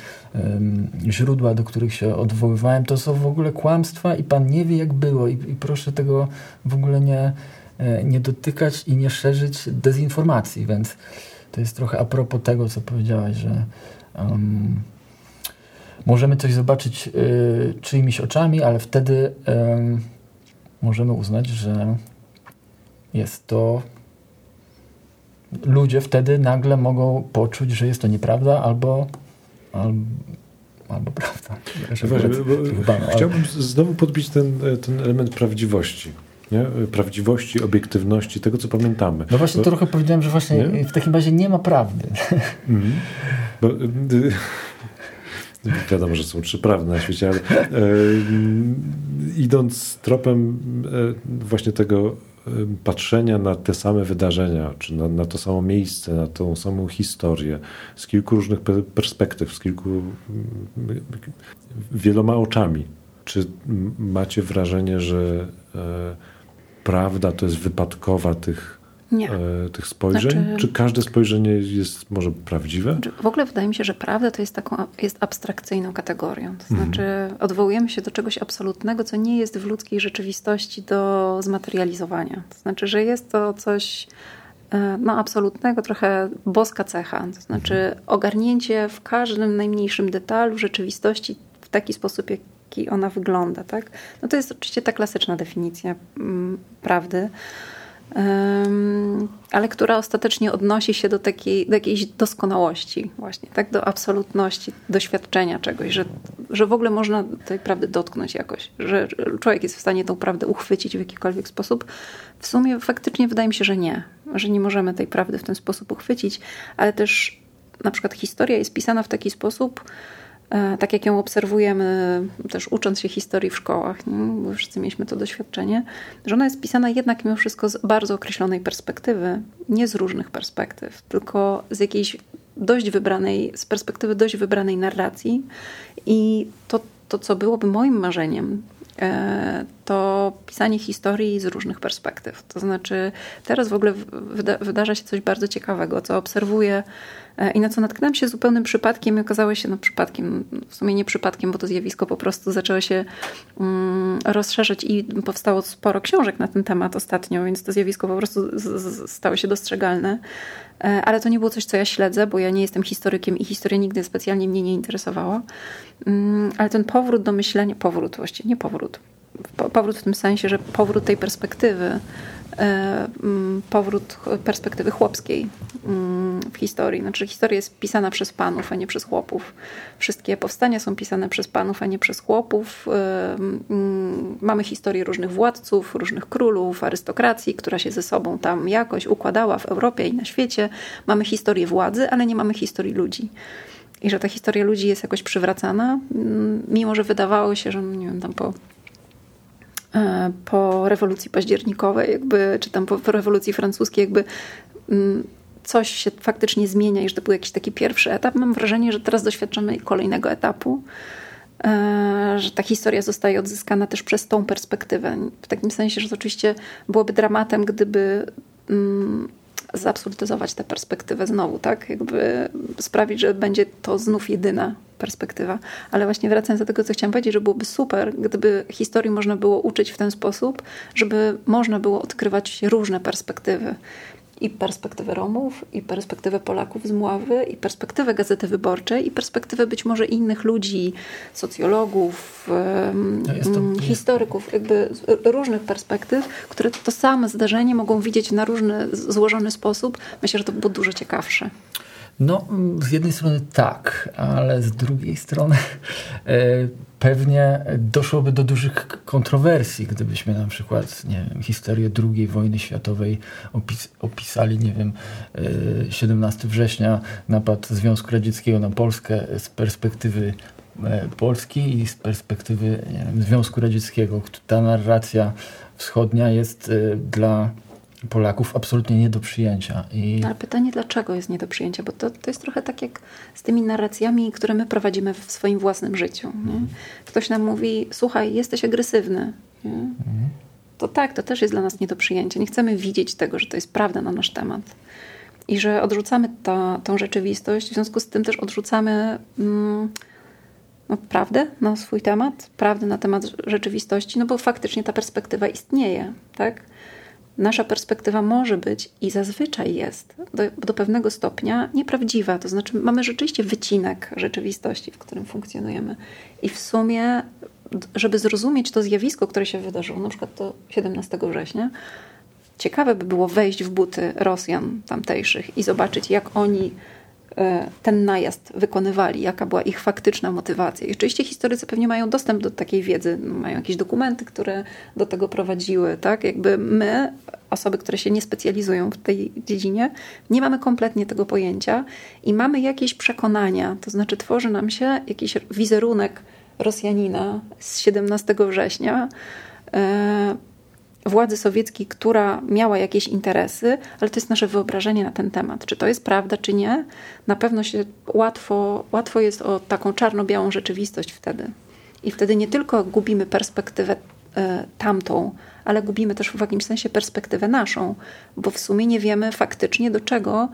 źródła, do których się odwoływałem, to są w ogóle kłamstwa i pan nie wie, jak było. I, i proszę tego w ogóle nie, e, nie dotykać i nie szerzyć dezinformacji. Więc to jest trochę a propos tego, co powiedziałaś, że. Um, możemy coś zobaczyć y, czyimiś oczami, ale wtedy y, możemy uznać, że jest to. Ludzie wtedy nagle mogą poczuć, że jest to nieprawda albo, albo, albo prawda. Chciałbym ale... znowu podbić ten, ten element prawdziwości. Nie? Prawdziwości, obiektywności, tego co pamiętamy. No właśnie, Bo... to trochę powiedziałem, że właśnie nie? w takim razie nie ma prawdy. Mm. Bo, y, Wiadomo, że są trzy prawdy na świecie, ale e, idąc tropem e, właśnie tego e, patrzenia na te same wydarzenia, czy na, na, to samo miejsce, na tą samą historię z kilku różnych perspektyw, z kilku wieloma oczami. czy macie wrażenie, że e, prawda to jest wypadkowa tych, e, tych spojrzeń? Znaczy, czy każde spojrzenie jest może prawdziwe? Znaczy, w ogóle wydaje mi się, że prawda to jest taką jest abstrakcyjną kategorią. To mhm. znaczy odwołujemy się do czegoś absolutnego, co nie jest w ludzkiej rzeczywistości do zmaterializowania. To znaczy, że jest to coś e, no, absolutnego, trochę boska cecha. To znaczy mhm. ogarnięcie w każdym najmniejszym detalu rzeczywistości w taki sposób, jaki ona wygląda. Tak? No to jest oczywiście ta klasyczna definicja mm, prawdy ale która ostatecznie odnosi się do, takiej, do jakiejś doskonałości, właśnie, tak, do absolutności, doświadczenia czegoś, że, że w ogóle można tej prawdy dotknąć jakoś, że człowiek jest w stanie tą prawdę uchwycić w jakikolwiek sposób. W sumie faktycznie wydaje mi się, że nie, że nie możemy tej prawdy w ten sposób uchwycić, ale też na przykład historia jest pisana w taki sposób, tak jak ją obserwujemy też ucząc się historii w szkołach, nie? bo wszyscy mieliśmy to doświadczenie, że ona jest pisana jednak mimo wszystko z bardzo określonej perspektywy, nie z różnych perspektyw, tylko z jakiejś dość wybranej, z perspektywy dość wybranej narracji i to, to co byłoby moim marzeniem, e, to pisanie historii z różnych perspektyw. To znaczy, teraz w ogóle wyda wydarza się coś bardzo ciekawego, co obserwuję E, i na co natknęłam się zupełnym przypadkiem i okazało się, no przypadkiem, w sumie nie przypadkiem, bo to zjawisko po prostu zaczęło się mm, rozszerzać i powstało sporo książek na ten temat ostatnio, więc to zjawisko po prostu stało się dostrzegalne. E, ale to nie było coś, co ja śledzę, bo ja nie jestem historykiem i historia nigdy specjalnie mnie nie interesowała. Mm, ale ten powrót do myślenia, powrót właściwie, nie powrót, powrót w tym sensie, że powrót tej perspektywy E, powrót perspektywy chłopskiej mm, w historii. Znaczy, historia jest pisana przez panów, a nie przez chłopów. Wszystkie powstania są pisane przez panów, a nie przez chłopów. E, mm, mamy historię różnych władców, różnych królów, arystokracji, która się ze sobą tam jakoś układała w Europie i na świecie. Mamy historię władzy, ale nie mamy historii ludzi i że ta historia ludzi jest jakoś przywracana, mimo że wydawało się, że no nie wiem, tam po E, po rewolucji październikowej, jakby, czy tam po rewolucji francuskiej, jakby mm, coś się faktycznie zmienia i że to był jakiś taki pierwszy etap. Mam wrażenie, że teraz doświadczamy kolejnego etapu, e, że ta historia zostaje odzyskana też przez tą perspektywę. W takim sensie, że to oczywiście byłoby dramatem, gdyby zabsurdyzować tę perspektywę znowu, tak? Jakby sprawić, że będzie to znów jedyna perspektywa. Ale właśnie wracając do tego, co chciałam powiedzieć, że byłoby super, gdyby historii można było uczyć w ten sposób, żeby można było odkrywać różne perspektywy i perspektywę Romów, i perspektywę Polaków z Mławy, i perspektywę Gazety Wyborczej, i perspektywę być może innych ludzi, socjologów, to, historyków, jakby różnych perspektyw, które to same zdarzenie mogą widzieć na różny, złożony sposób. Myślę, że to było dużo ciekawsze. No, z jednej strony tak, ale z drugiej strony e, pewnie doszłoby do dużych kontrowersji, gdybyśmy na przykład nie wiem, historię II wojny światowej opis opisali, nie wiem, 17 e, września, napad Związku Radzieckiego na Polskę z perspektywy e, Polski i z perspektywy wiem, Związku Radzieckiego. Ta narracja wschodnia jest dla Polaków absolutnie nie do przyjęcia. I... Ale pytanie, dlaczego jest nie do przyjęcia? Bo to, to jest trochę tak jak z tymi narracjami, które my prowadzimy w swoim własnym życiu. Mm. Ktoś nam mówi, słuchaj, jesteś agresywny. Mm. To tak, to też jest dla nas nie do przyjęcia. Nie chcemy widzieć tego, że to jest prawda na nasz temat. I że odrzucamy ta, tą rzeczywistość, w związku z tym też odrzucamy mm, no, prawdę na swój temat, prawdę na temat rzeczywistości, no bo faktycznie ta perspektywa istnieje, tak? Nasza perspektywa może być i zazwyczaj jest do, do, pewnego stopnia nieprawdziwa. To znaczy, mamy rzeczywiście wycinek rzeczywistości, w którym funkcjonujemy. I w sumie, żeby zrozumieć to zjawisko, które się wydarzyło, na przykład to 17 września, ciekawe by było wejść w buty Rosjan tamtejszych i zobaczyć, jak oni ten najazd wykonywali, jaka była ich faktyczna motywacja. I oczywiście historycy pewnie mają dostęp do takiej wiedzy, no, mają jakieś dokumenty, które do tego prowadziły, tak? Jakby my, osoby, które się nie specjalizują w tej dziedzinie, nie mamy kompletnie tego pojęcia i mamy jakieś przekonania, to znaczy tworzy nam się jakiś wizerunek Rosjanina z 17 września, e, władzy sowieckiej, która miała jakieś interesy, ale to jest nasze wyobrażenie na ten temat. Czy to jest prawda, czy nie? Na pewno się łatwo, łatwo jest o taką czarno-białą rzeczywistość wtedy. I wtedy nie tylko gubimy perspektywę e, tamtą, ale gubimy też w jakimś sensie perspektywę naszą, bo w sumie nie wiemy faktycznie do czego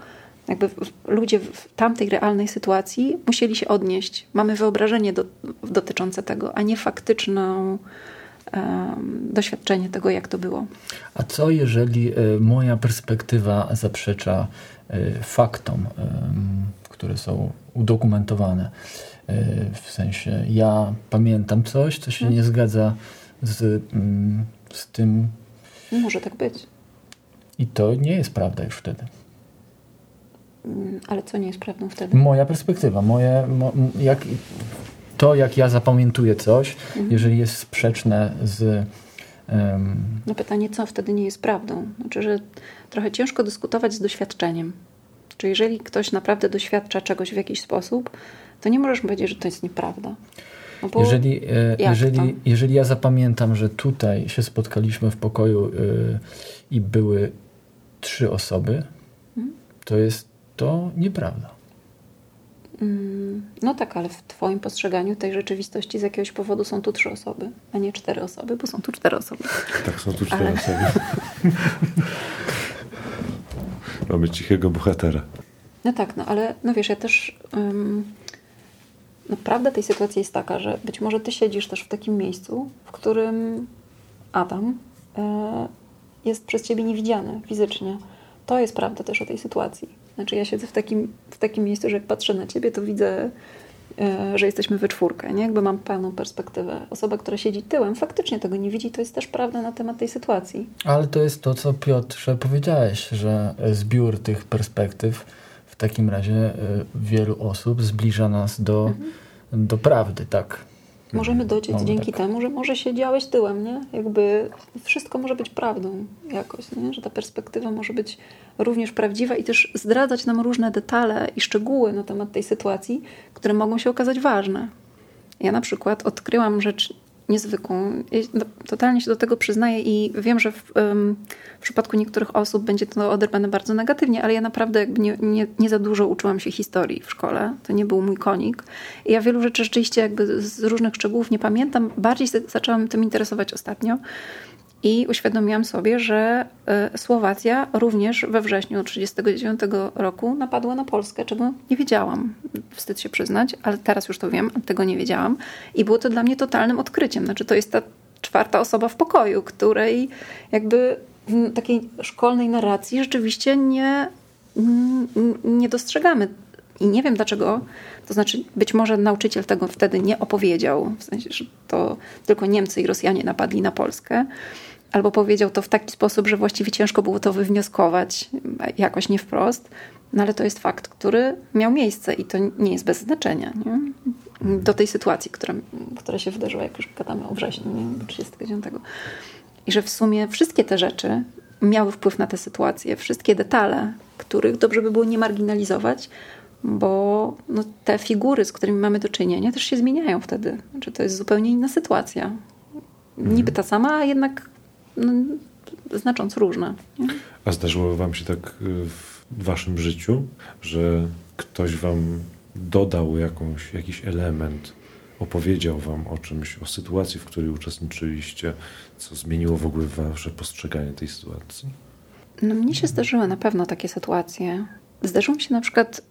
jakby ludzie w tamtej realnej sytuacji musieli się odnieść. Mamy wyobrażenie do, dotyczące tego, a nie faktyczną doświadczenie tego, jak to było. A co jeżeli y, moja perspektywa zaprzecza y, faktom, które są udokumentowane? W sensie ja pamiętam coś, co się hmm. nie zgadza z, mm, z tym. Może tak być. I to nie jest prawda już wtedy. Mm, ale co nie jest prawdą wtedy? Moja perspektywa, moje, mo, jak, to jak ja zapamiętuję coś, mhm. jeżeli jest sprzeczne z. Um... No pytanie, co wtedy nie jest prawdą? Znaczy, że trochę ciężko dyskutować z doświadczeniem. Czy jeżeli ktoś naprawdę doświadcza czegoś w jakiś sposób, to nie możesz powiedzieć, że to jest nieprawda. No jeżeli, e, jeżeli, jeżeli ja zapamiętam, że tutaj się spotkaliśmy w pokoju e, i były trzy osoby, mhm. to jest to nieprawda. Mm, no tak, ale w Twoim postrzeganiu tej rzeczywistości z jakiegoś powodu są tu trzy osoby, a nie cztery osoby, bo są tu cztery osoby. Tak, są tu cztery ale... osoby. Mamy cichego bohatera. No tak, no ale no wiesz, ja też. Um, no prawda tej sytuacji jest taka, że być może Ty siedzisz też w takim miejscu, w którym Adam e, jest przez Ciebie niewidziany fizycznie. To jest prawda też o tej sytuacji znaczy ja siedzę w takim, w takim miejscu, że jak patrzę na ciebie, to widzę, e, że jesteśmy we czwórkę, nie? Jakby mam pełną perspektywę. Osoba, która siedzi tyłem, faktycznie tego nie widzi, to jest też prawda na temat tej sytuacji. Ale to jest to, co Piotrze powiedziałeś, że zbiór tych perspektyw w takim razie e, wielu osób zbliża nas do, mhm. do prawdy, tak? Możemy dojść dzięki tak. temu, że może się działeś tyłem, nie? Jakby wszystko może być prawdą jakoś, nie? Że ta perspektywa może być również prawdziwa i też zdradzać nam różne detale i szczegóły na temat tej sytuacji, które mogą się okazać ważne. Ja na przykład odkryłam rzecz niezwykłą. Ja totalnie się do tego przyznaję i wiem, że w, w, przypadku niektórych osób będzie to odebrane bardzo negatywnie, ale ja naprawdę jakby nie, nie, nie, za dużo uczyłam się historii w szkole. To nie był mój konik. I ja wielu rzeczy rzeczywiście jakby z różnych szczegółów nie pamiętam. Bardziej zaczęłam tym interesować ostatnio. I uświadomiłam sobie, że e, Słowacja również we wrześniu 1939 roku napadła na Polskę, czego nie wiedziałam. Wstyd się przyznać, ale teraz już to wiem, tego nie wiedziałam. I było to dla mnie totalnym odkryciem. Znaczy, to jest ta czwarta osoba w pokoju, której jakby w takiej szkolnej narracji rzeczywiście nie, nie dostrzegamy. I nie wiem dlaczego, to znaczy być może nauczyciel tego wtedy nie opowiedział, w sensie, że to tylko Niemcy i Rosjanie napadli na Polskę albo powiedział to w taki sposób, że właściwie ciężko było to wywnioskować jakoś nie wprost, no ale to jest fakt, który miał miejsce i to nie jest bez znaczenia nie? do tej sytuacji, która, która się wydarzyła, jak już gadamy o wrześniu nie? 39. I że w sumie wszystkie te rzeczy miały wpływ na tę sytuację, wszystkie detale, których dobrze by było nie marginalizować, bo no, te figury, z którymi mamy do czynienia, też się zmieniają wtedy. Znaczy, to jest zupełnie inna sytuacja. Niby ta sama, a jednak no, znacząco różne. Nie? A zdarzyło wam się tak y, w waszym życiu, że ktoś wam dodał jakąś, jakiś element, opowiedział wam o czymś, o sytuacji, w której uczestniczyliście, co zmieniło w ogóle wasze postrzeganie tej sytuacji? No mnie się zdarzyły na pewno takie sytuacje. Zdarzyło mi się na przykład,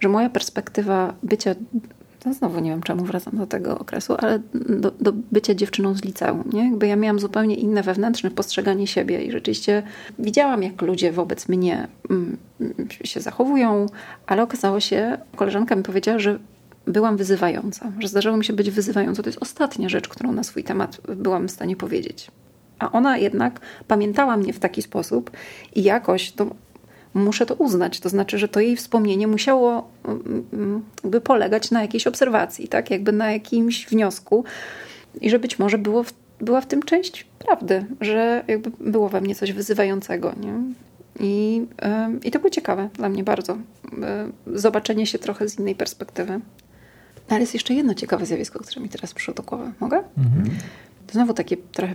że moja perspektywa bycia no znowu nie wiem czemu wracam do tego okresu, ale do, do bycia dziewczyną z liceum. Nie? Jakby ja miałam zupełnie inne wewnętrzne postrzeganie siebie i rzeczywiście widziałam, jak ludzie wobec mnie mm, się zachowują, ale okazało się, koleżanka mi powiedziała, że byłam wyzywająca, że zdarzało mi się być wyzywająca. To jest ostatnia rzecz, którą na swój temat byłam w stanie powiedzieć. A ona jednak pamiętała mnie w taki sposób i jakoś to muszę to uznać. To znaczy, że to jej wspomnienie musiało mm, mm, jakby polegać na jakiejś obserwacji, tak? jakby na jakimś wniosku i że być może było w, była w tym część prawdy, że jakby było we mnie coś wyzywającego. Nie? I, yy, I to było ciekawe dla mnie bardzo. Yy, zobaczenie się trochę z innej perspektywy. Ale jest jeszcze jedno ciekawe zjawisko, które mi teraz przyszło do głowy. Mogę? Mhm. To znowu takie trochę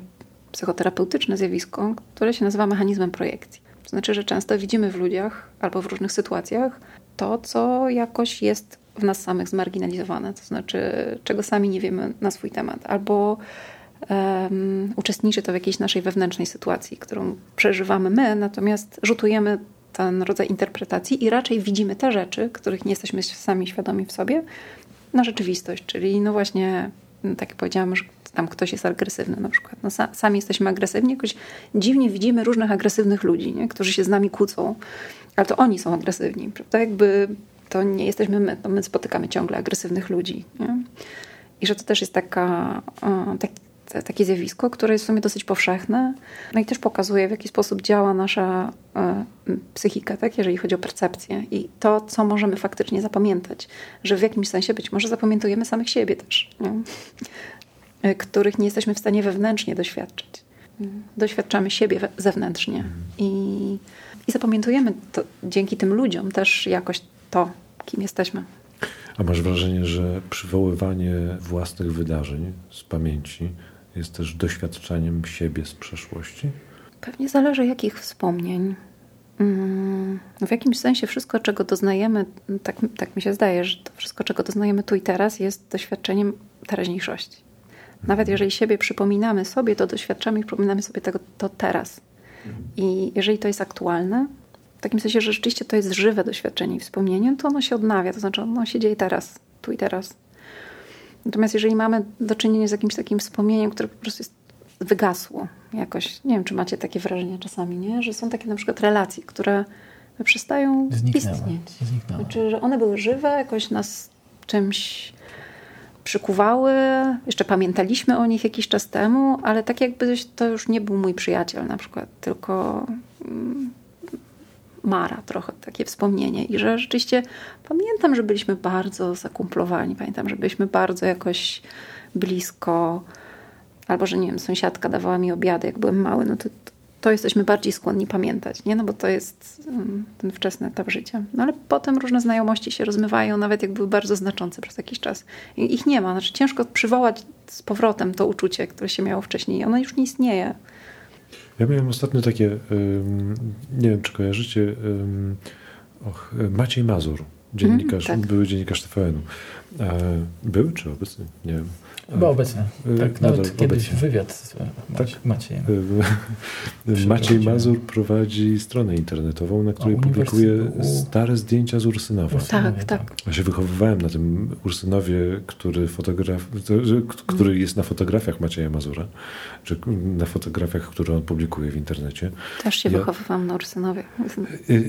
psychoterapeutyczne zjawisko, które się nazywa mechanizmem projekcji. To znaczy, że często widzimy w ludziach albo w różnych sytuacjach to, co jakoś jest w nas samych zmarginalizowane, to znaczy czego sami nie wiemy na swój temat, albo um, uczestniczy to w jakiejś naszej wewnętrznej sytuacji, którą przeżywamy my, natomiast rzutujemy ten rodzaj interpretacji i raczej widzimy te rzeczy, których nie jesteśmy sami świadomi w sobie, na rzeczywistość. Czyli no właśnie, tak jak powiedziałam, tam ktoś jest agresywny na przykład. No, sami jesteśmy agresywni, jakoś dziwnie widzimy różnych agresywnych ludzi, nie? którzy się z nami kłócą, ale to oni są agresywni, prawda? Jakby to nie jesteśmy my, to my spotykamy ciągle agresywnych ludzi. Nie? I że to też jest taka, taki takie zjawisko, które jest w sumie dosyć powszechne, no i też pokazuje, w jaki sposób działa nasza e, psychika, tak? jeżeli chodzi o percepcję i to, co możemy faktycznie zapamiętać, że w jakimś sensie być może zapamiętujemy samych siebie też, nie? E, których nie jesteśmy w stanie wewnętrznie doświadczyć. Doświadczamy siebie zewnętrznie i, i zapamiętujemy to, dzięki tym ludziom też jakoś to, kim jesteśmy. A masz wrażenie, że przywoływanie własnych wydarzeń z pamięci jest też doświadczeniem siebie z przeszłości? Pewnie zależy jakich wspomnień. Mm, w jakimś sensie wszystko, czego doznajemy, tak, tak mi się zdaje, że to wszystko, czego doznajemy tu i teraz, jest doświadczeniem teraźniejszości. Nawet jeżeli siebie przypominamy sobie, to doświadczamy i przypominamy sobie tego to teraz. I jeżeli to jest aktualne, w takim sensie, że rzeczywiście to jest żywe doświadczenie i wspomnienie, to ono się odnawia, to znaczy ono się dzieje teraz, tu i teraz. Natomiast jeżeli mamy do czynienia z jakimś takim wspomnieniem, które po prostu jest, wygasło jakoś, nie wiem, czy macie takie wrażenie czasami, nie? że są takie na przykład relacje, które przestają Zniknęły. istnieć. Zniknęły. Znaczy, że one były żywe, jakoś nas czymś przykuwały, jeszcze pamiętaliśmy o nich jakiś czas temu, ale tak jakby to już nie był mój przyjaciel na przykład, tylko mm, Mara trochę, takie wspomnienie. I że rzeczywiście pamiętam, że byliśmy bardzo zakumplowani. Pamiętam, że byliśmy bardzo jakoś blisko. Albo, że nie wiem, sąsiadka dawała mi obiady, jak byłem mały. No to, to jesteśmy bardziej skłonni pamiętać, nie? No bo to jest mm, ten wczesny etap życia. No ale potem różne znajomości się rozmywają, nawet jak były bardzo znaczące przez jakiś czas. I ich nie ma. Znaczy ciężko przywołać z powrotem to uczucie, które się miało wcześniej. Ono już nie istnieje. Ja miałem ostatnio takie, nie wiem czy kojarzycie, och, Maciej Mazur, dziennikarz, mm, tak. były dziennikarz TVN-u. Były czy obecny? Nie wiem. Chyba obecny. Y, tak, nawet Nadal kiedyś obecny. wywiad z tak? Maciejem. Y, Maciej Mazur prowadzi stronę internetową, na której publikuje stare zdjęcia z Ursynowa. Tak, tak. Ja się wychowywałem na tym Ursynowie, który, fotograf, który jest na fotografiach Macieja Mazura, czy na fotografiach, które on publikuje w internecie. Też się ja... wychowywałam na Ursynowie.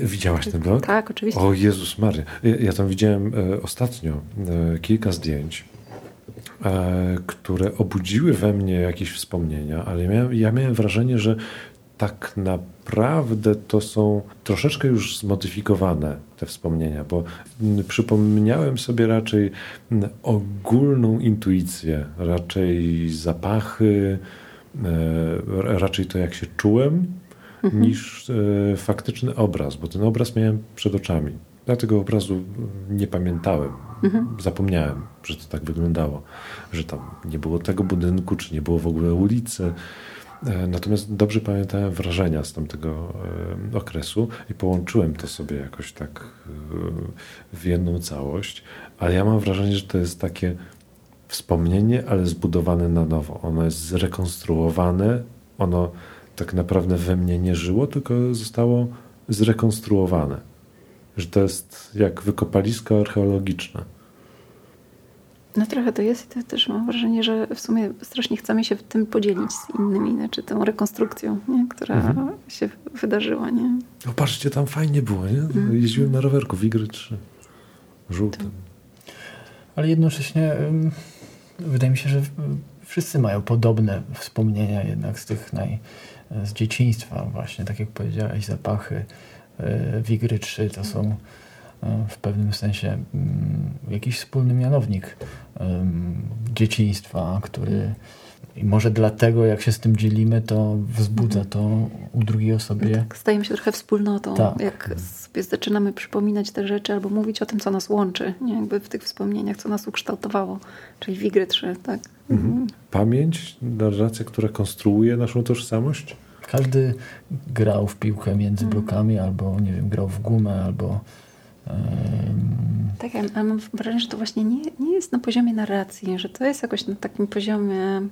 Widziałaś ten blog? Tak, oczywiście. O Jezus Maria. Ja, ja tam widziałem e, ostatnio e, kilka zdjęć E, które obudziły we mnie jakieś wspomnienia, ale ja miałem, ja miałem wrażenie, że tak naprawdę to są troszeczkę już zmodyfikowane te wspomnienia, bo przypomniałem sobie raczej ogólną intuicję, raczej zapachy, e, raczej to jak się czułem, mhm. niż e, faktyczny obraz, bo ten obraz miałem przed oczami. Ja tego obrazu nie pamiętałem. Mhm. Zapomniałem, że to tak wyglądało, że tam nie było tego budynku, czy nie było w ogóle ulicy. E, natomiast dobrze pamiętałem wrażenia z tamtego e, okresu i połączyłem to sobie jakoś tak e, w jedną całość. Ale ja mam wrażenie, że to jest takie wspomnienie, ale zbudowane na nowo. Ono jest zrekonstruowane, ono tak naprawdę we mnie nie żyło, tylko zostało zrekonstruowane że to jest jak wykopalisko archeologiczne. No trochę to jest i to też mam wrażenie, że w sumie strasznie chcemy się w tym podzielić z innymi, znaczy tą rekonstrukcją, nie? która mhm. się wydarzyła. Nie? No patrzcie, tam fajnie było, nie? Mhm. Jeździłem na rowerku w Igry 3, żółtym. Ale jednocześnie wydaje mi się, że wszyscy mają podobne wspomnienia jednak z tych naj, z dzieciństwa właśnie, tak jak powiedziałeś, zapachy, Wigry 3 to są e, w pewnym sensie mm, jakiś wspólny mianownik dzieciństwa, który i może dlatego, jak się z tym dzielimy, to wzbudza mhm. to u drugiej osobie. No tak, stajemy się trochę wspólnotą. Tak. Jak sobie zaczynamy przypominać te rzeczy albo mówić o tym, co nas łączy, nie? jakby w tych wspomnieniach, co nas ukształtowało, czyli Wigry 3, tak. Mhm. mhm. Pamięć, narracja, która konstruuje naszą tożsamość? Każdy grał w piłkę między mm. blokami, albo nie wiem, grał w gumę, albo Tak, ale mam wrażenie, że to właśnie nie, nie jest na poziomie narracji, że to jest jakoś na takim poziomie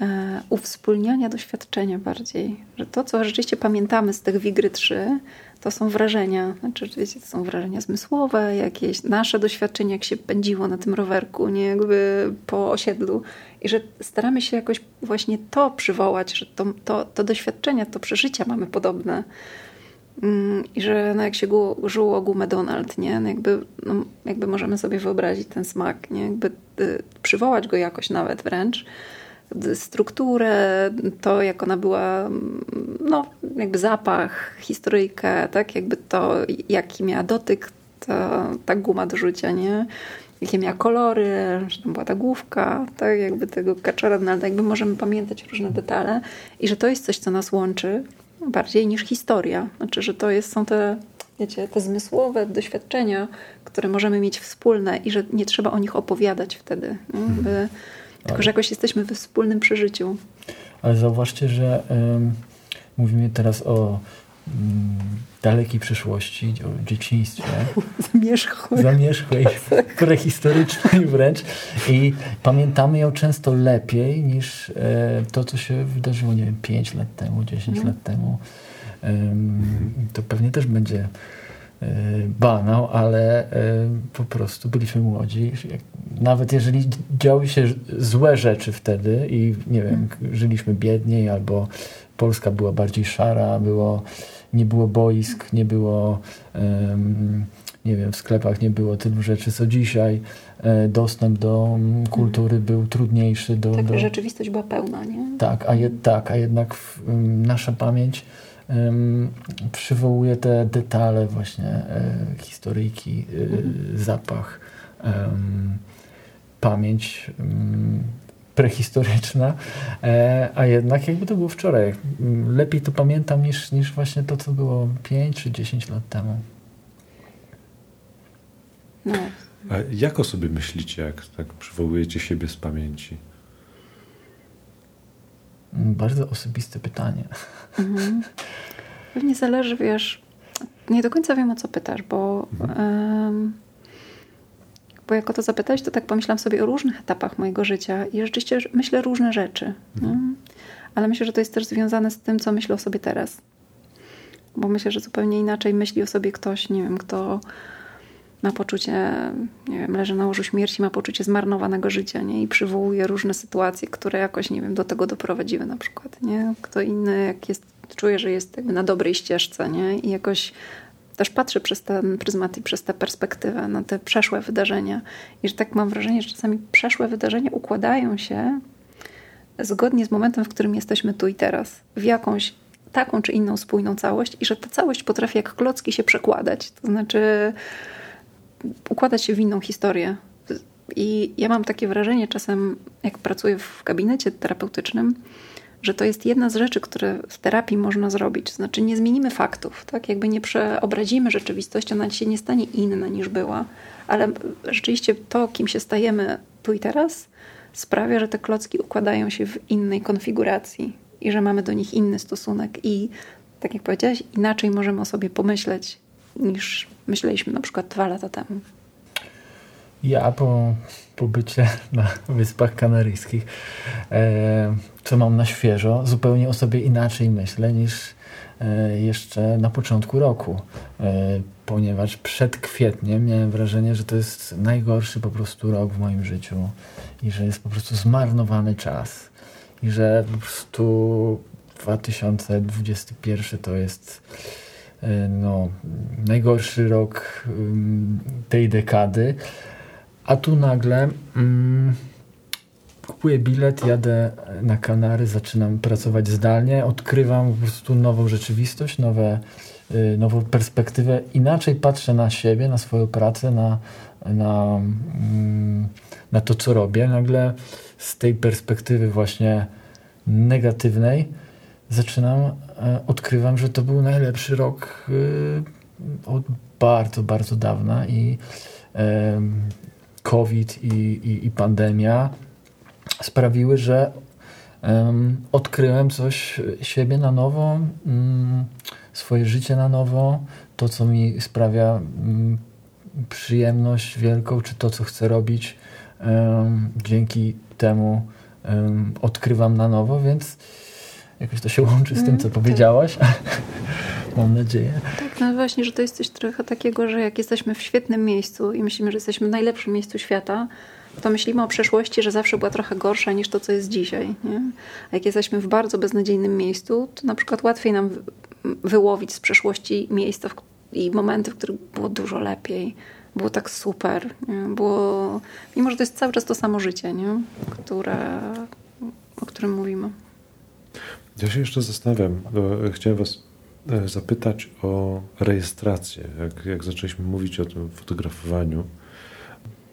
e, uwspólniania doświadczenia bardziej. Że to, co rzeczywiście pamiętamy z tych Wigry 3, to są wrażenia. Znaczy, wiecie, to są wrażenia zmysłowe, jakieś nasze doświadczenie, jak się pędziło na tym rowerku, nie jakby po osiedlu. I że staramy się jakoś właśnie to przywołać, że to, to, to doświadczenia, to przeżycia mamy podobne. Mm, I że no jak się żyło gumę Donald, nie? No jakby, no jakby możemy sobie wyobrazić ten smak, nie? Jakby y, przywołać go jakoś nawet wręcz. Strukturę, to jak ona była, mm, no jakby zapach, historyjkę, tak? Jakby to, jaki miała dotyk ta, ta guma do rzucia, nie? Jakie miała kolory, że tam była ta główka, tak? Jakby tego kaczora Donalda, jakby możemy pamiętać różne detale i że to jest coś, co nas łączy bardziej niż historia. Znaczy, że to jest, są te, wiecie, te zmysłowe doświadczenia, które możemy mieć wspólne i że nie trzeba o nich opowiadać wtedy. Hmm. tylko, że jakoś jesteśmy we wspólnym przeżyciu. Ale zauważcie, że um, mówimy teraz o dalekiej przeszłości, o dzieciństwie. Zamierzchłej. Zamierzchłej, prehistorycznej wręcz. I pamiętamy ją często lepiej niż e, to, co się wydarzyło, nie wiem, 5 lat temu, 10 mm. lat temu. to pewnie też będzie e, banał, ale e, po prostu byliśmy młodzi. Nawet jeżeli działy się złe rzeczy wtedy i nie wiem, mm. żyliśmy biedniej albo Polska była bardziej szara, było nie było boisk, nie było, nie wiem, w sklepach nie było tylu rzeczy, co dzisiaj. E, dostęp do um, kultury był trudniejszy. Do, tak, do... rzeczywistość była pełna, nie? Tak, a, je, tak, a jednak w, nasza pamięć przywołuje te detale właśnie e, historyjki, e, mhm. zapach, pamięć prehistoryczna, e, a jednak jakby to było wczoraj. Lepiej to pamiętam niż, niż właśnie to, co było 5 czy 10 lat temu. No. A jak o sobie myślicie, jak tak przywołujecie siebie z pamięci? Bardzo osobiste pytanie. Mhm. Pewnie zależy, wiesz, nie do końca wiem o co pytasz, bo mhm. Bo jak o to zapytałeś, to tak pomyślałam sobie o różnych etapach mojego życia i rzeczywiście myślę różne rzeczy. Mhm. Ale myślę, że to jest też związane z tym, co myślę o sobie teraz. Bo myślę, że zupełnie inaczej myśli o sobie ktoś, nie wiem, kto ma poczucie, nie wiem, leży na łożu śmierci, ma poczucie zmarnowanego życia, nie? I przywołuje różne sytuacje, które jakoś, nie wiem, do tego doprowadziły na przykład, nie? Kto inny, jak jest, czuje, że jest jakby na dobrej ścieżce, nie? I jakoś też patrzę przez ten pryzmat i przez tę perspektywę na te przeszłe wydarzenia. I że tak mam wrażenie, że czasami przeszłe wydarzenia układają się zgodnie z momentem, w którym jesteśmy tu i teraz, w jakąś taką czy inną spójną całość i że ta całość potrafi jak klocki się przekładać. To znaczy układać się w inną historię. I ja mam takie wrażenie czasem, jak pracuję w gabinecie terapeutycznym, że to jest jedna z rzeczy, które w terapii można zrobić. Znaczy nie zmienimy faktów, tak? Jakby nie przeobrazimy rzeczywistości, ona się nie stanie inna niż była, ale rzeczywiście to, kim się stajemy tu i teraz, sprawia, że te klocki układają się w innej konfiguracji i że mamy do nich inny stosunek i tak jak powiedziałaś, inaczej możemy o sobie pomyśleć niż myśleliśmy na przykład dwa lata temu. Ja po pobycie na Wyspach Kanaryjskich, e, co mam na świeżo, zupełnie o sobie inaczej myślę niż e, jeszcze na początku roku, e, ponieważ przed kwietniem miałem wrażenie, że to jest najgorszy po prostu rok w moim życiu i że jest po prostu zmarnowany czas. I że po prostu 2021 to jest no, najgorszy rok tej dekady. A tu nagle mm, kupuję bilet, jadę na Kanary, zaczynam pracować zdalnie, odkrywam po prostu nową rzeczywistość, nowe, y, nową perspektywę. Inaczej patrzę na siebie, na swoją pracę, na, na, mm, na to, co robię. Nagle z tej perspektywy właśnie negatywnej zaczynam, e, odkrywam, że to był najlepszy rok y, od bardzo, bardzo dawna i COVID i, i, i pandemia sprawiły, że um, odkryłem coś siebie na nowo, um, swoje życie na nowo, to co mi sprawia um, przyjemność wielką, czy to co chcę robić. dzięki temu odkrywam na nowo, więc jakoś to się łączy z tym, co mm, powiedziałaś. Tak. Mam nadzieję. Tak, no właśnie, że to jest coś trochę takiego, że jak jesteśmy w świetnym miejscu i myślimy, że jesteśmy w najlepszym miejscu świata, to myślimy o przeszłości, że zawsze była trochę gorsza niż to, co jest dzisiaj. Nie? A jak jesteśmy w bardzo beznadziejnym miejscu, to na przykład łatwiej nam wyłowić z przeszłości miejsca i momenty, w których było dużo lepiej. Było tak super. Nie? Było, mimo, że to jest cały czas to samo życie, nie? Które, o którym mówimy. Ja się jeszcze zastanawiam, chciałem Was e, zapytać o rejestrację. Jak, jak zaczęliśmy mówić o tym fotografowaniu,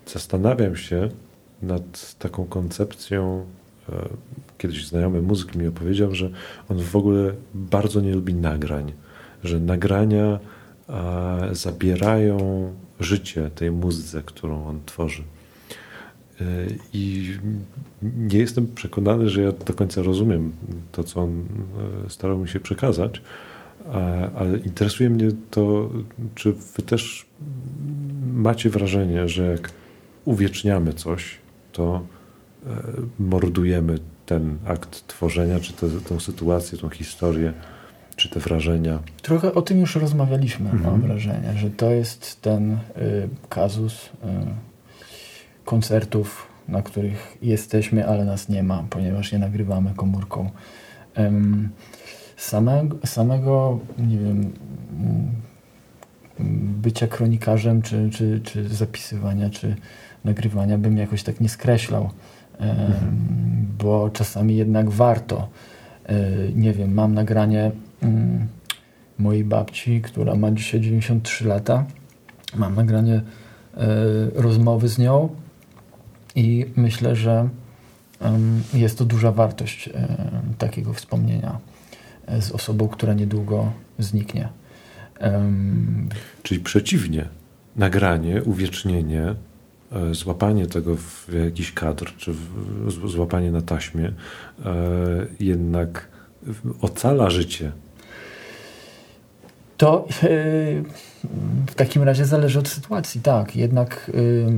zastanawiam się nad taką koncepcją. E, kiedyś znajomy muzyk mi opowiedział, że on w ogóle bardzo nie lubi nagrań, że nagrania zabierają życie tej muzyce, którą on tworzy. I nie jestem przekonany, że ja do końca rozumiem to, co on e, starał mi się przekazać, ale interesuje mnie to, czy wy też macie wrażenie, że jak uwieczniamy coś, to e, mordujemy ten akt tworzenia, czy tę sytuację, tą historię, czy te wrażenia. Trochę o tym już rozmawialiśmy, mhm. mam wrażenie, że to jest ten y, kazus y, koncertów, na których jesteśmy, ale nas nie ma, ponieważ nie nagrywamy komórką. Samego, samego, nie wiem, bycia kronikarzem, czy, czy, czy zapisywania, czy nagrywania bym jakoś tak nie skreślał, mhm. bo czasami jednak warto. E, nie wiem, mam nagranie mm, mojej babci, która ma dzisiaj 93 lata. Mam nagranie e, rozmowy z nią i myślę, że jest to duża wartość takiego wspomnienia e, z osobą, która niedługo zniknie. Czyli przeciwnie, nagranie, uwiecznienie E, złapanie tego w jakiś kadr, czy złapanie na taśmie e, jednak ocala życie. To e, w takim razie zależy od sytuacji, tak. Jednak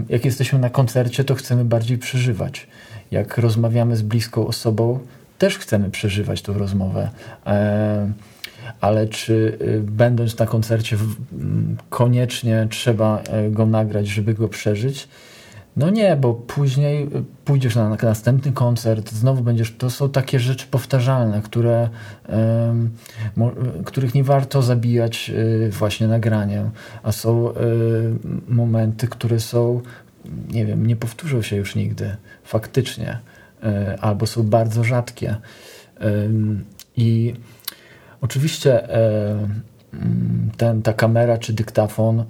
jak jesteśmy na koncercie, to chcemy bardziej przeżywać. Jak rozmawiamy z bliską osobą, też chcemy przeżywać tę rozmowę ale czy będąc na koncercie koniecznie trzeba go nagrać, żeby go przeżyć? No nie, bo później pójdziesz na, następny koncert, znowu będziesz. To są takie rzeczy powtarzalne, które, mo, których nie warto zabijać y, właśnie nagraniem, a są y, momenty, które są, nie wiem, nie powtórzą się już nigdy, faktycznie, y, albo są bardzo rzadkie. I oczywiście ten, ta kamera czy dyktafon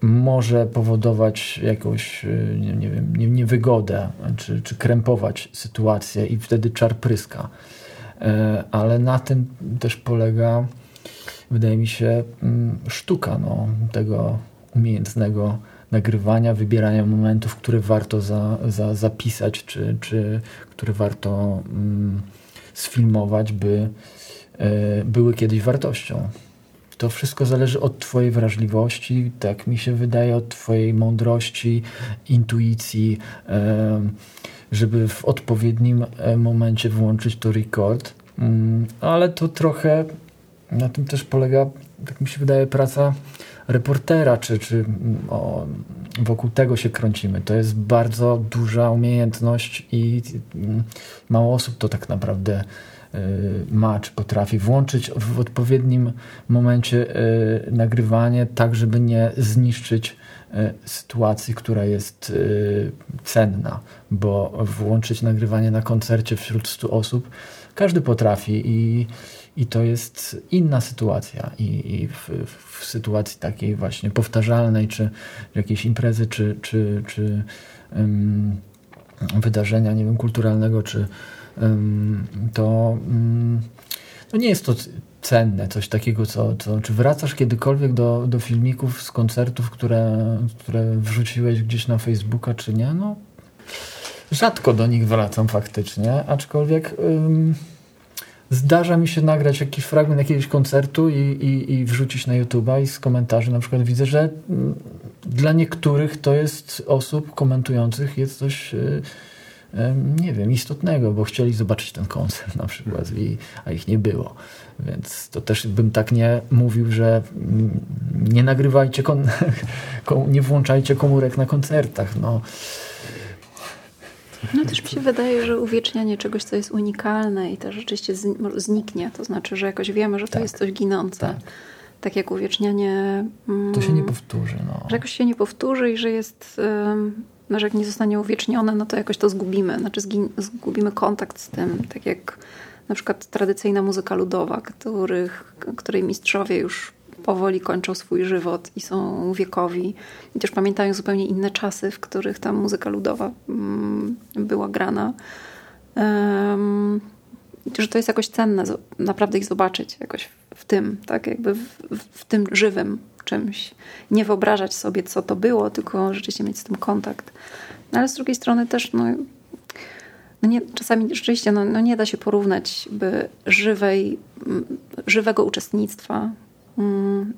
może powodować jakąś, y, nie, nie wiem, niewygodę, czy, czy krępować sytuację i wtedy czar pryska. E, ale na tym też polega, wydaje mi się, mm, sztuka no, tego umiejętnego nagrywania, wybierania momentów, które warto za, za, zapisać, czy, czy które warto mm, sfilmować, by y, były kiedyś wartością. To wszystko zależy od Twojej wrażliwości, tak mi się wydaje, od Twojej mądrości, intuicji, żeby w odpowiednim e, momencie włączyć to record. Mm, ale to trochę na tym też polega, tak mi się wydaje, praca reportera, czy, czy mm, o, wokół tego się kręcimy. To jest bardzo duża umiejętność i mm, mało osób to tak naprawdę ma, czy potrafi włączyć w odpowiednim momencie y, nagrywanie, tak żeby nie zniszczyć y, sytuacji, która jest cenna, bo włączyć nagrywanie na koncercie wśród 100 osób każdy potrafi i, i to jest inna sytuacja. I, i w, w, sytuacji takiej właśnie powtarzalnej, czy jakiejś imprezy, czy, czy, czy um, wydarzenia, nie wiem, kulturalnego, czy to no nie jest to cenne, coś takiego, co, co czy wracasz kiedykolwiek do, do filmików z koncertów, które, które wrzuciłeś gdzieś na Facebooka, czy nie? No, rzadko do nich wracam faktycznie, aczkolwiek ym, zdarza mi się nagrać jakiś fragment jakiegoś koncertu i, i, i wrzucić na YouTube'a i z komentarzy na przykład widzę, że ym, dla niektórych to jest osób komentujących jest coś... Yy, nie wiem, istotnego, bo chcieli zobaczyć ten koncert na przykład, i, a ich nie było. Więc to też bym tak nie mówił, że mm, nie nagrywajcie, nie włączajcie komórek na koncertach. No. No też mi się wydaje, że uwiecznianie czegoś, co jest unikalne i to rzeczywiście zniknie. To znaczy, że jakoś wiemy, że to tak, jest coś ginące. Tak. tak jak uwiecznianie... To się nie powtórzy. No. Że jakoś się nie powtórzy i że jest... No, że jak nie zostanie uwiecznione, no to jakoś to zgubimy. Znaczy zgubimy kontakt z tym. Tak jak na przykład tradycyjna muzyka ludowa, których, której mistrzowie już powoli kończą swój żywot i są wiekowi. I też pamiętają zupełnie inne czasy, w których ta muzyka ludowa mm, była grana. Um, że to jest jakoś cenne, naprawdę ich zobaczyć jakoś w tym, tak jakby w, w, tym żywym czymś. Nie wyobrażać sobie, co to było, tylko rzeczywiście mieć z tym kontakt. No, ale z drugiej strony też no, no nie, czasami rzeczywiście no, no nie da się porównać by żywej, żywego uczestnictwa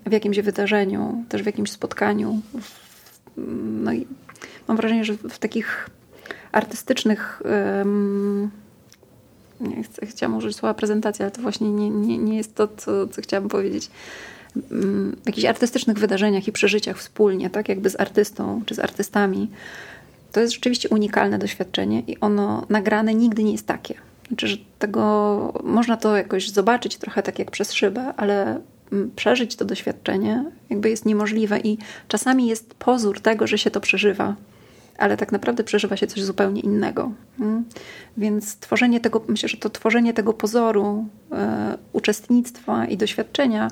w jakimś wydarzeniu, też w jakimś spotkaniu. No i mam wrażenie, że w takich artystycznych um, nie chcę, chciałam użyć słowa prezentacja, ale to właśnie nie, nie, nie jest to, co, co chciałam powiedzieć. Jakichś artystycznych wydarzeniach i przeżyciach wspólnie, tak jakby z artystą czy z artystami, to jest rzeczywiście unikalne doświadczenie i ono nagrane nigdy nie jest takie. Znaczy, że tego można to jakoś zobaczyć trochę tak jak przez szybę, ale mm, przeżyć to doświadczenie jakby jest niemożliwe i czasami jest pozór tego, że się to przeżywa, ale tak naprawdę przeżywa się coś zupełnie innego. Mm. Więc tworzenie tego, myślę, że to tworzenie tego pozoru e, uczestnictwa i doświadczenia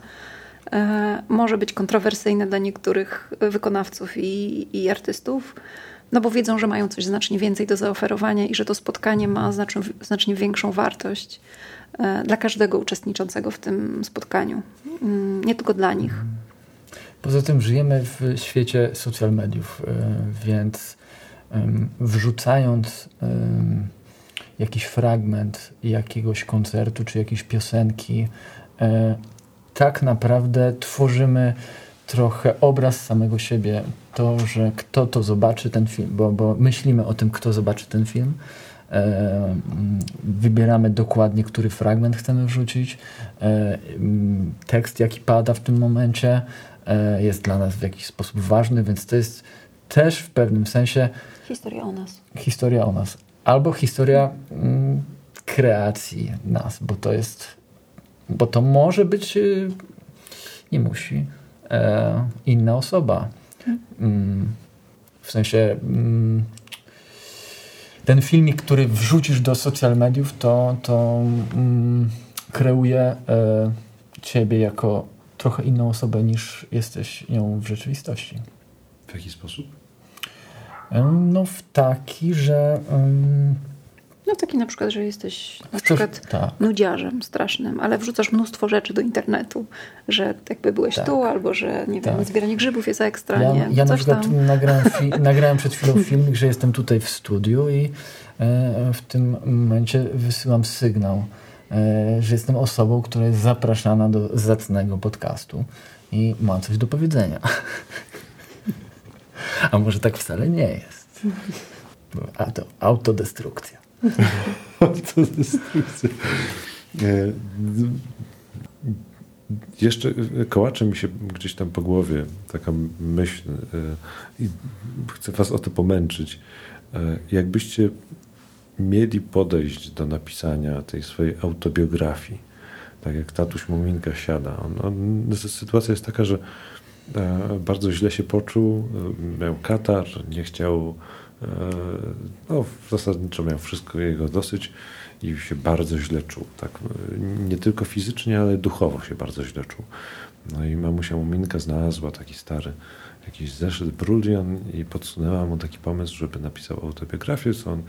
może być kontrowersyjne dla niektórych wykonawców i, i artystów no bo wiedzą, że mają coś znacznie więcej do zaoferowania i że to spotkanie ma znacznie, znacznie większą wartość e, dla każdego uczestniczącego w tym spotkaniu, mm, nie tylko dla nich. Poza tym żyjemy w świecie social mediów, e, więc wrzucając jakiś fragment jakiegoś koncertu czy jakiejś piosenki, e, tak naprawdę tworzymy trochę obraz samego siebie, to, że kto to zobaczy ten film, bo, bo myślimy o tym, kto zobaczy ten film. E, mm, wybieramy dokładnie, który fragment chcemy wrzucić. E, mm, tekst, jaki pada w tym momencie, e, jest dla nas w jakiś sposób ważny, więc to jest też w pewnym sensie historia o nas. Historia o nas. Albo historia mm, kreacji nas, bo to jest, bo to może być, y, nie musi, e, inna osoba. Mm, w sensie mm, ten filmik, który wrzucisz do social mediów, to, to mm, kreuje e, ciebie jako trochę inną osobę niż jesteś nią w rzeczywistości. W jaki sposób? No w taki, że um, no taki na przykład, że jesteś na przykład tak. nudziarzem strasznym, ale wrzucasz mnóstwo rzeczy do internetu, że jakby byłeś tak. tu, albo że nie wiem, tak. zbieranie grzybów jest ekstra. Ja, nie, ja na przykład nagrałem, nagrałem przed chwilą filmik, że jestem tutaj w studiu i e, w tym momencie wysyłam sygnał, e, że jestem osobą, która jest zapraszana do zacnego podcastu i mam coś do powiedzenia. A może tak wcale nie jest. A to autodestrukcja. Autodestrukcja. E, jeszcze kołacze mi się gdzieś tam po głowie taka myśl e, i chcę was o to pomęczyć. E, jakbyście mieli podejść do napisania tej swojej autobiografii, tak jak tatuś Muminka siada. On, on, sytuacja jest taka, że bardzo źle się poczuł, miał katar, nie chciał E, no, zasadniczo miał wszystko jego dosyć i się bardzo źle czuł. Tak? Nie tylko fizycznie, ale duchowo się bardzo źle czuł. No i mamusia Muminka znalazła taki stary jakiś zeszyt brulion i podsunęła mu taki pomysł, żeby napisał autobiografię, co on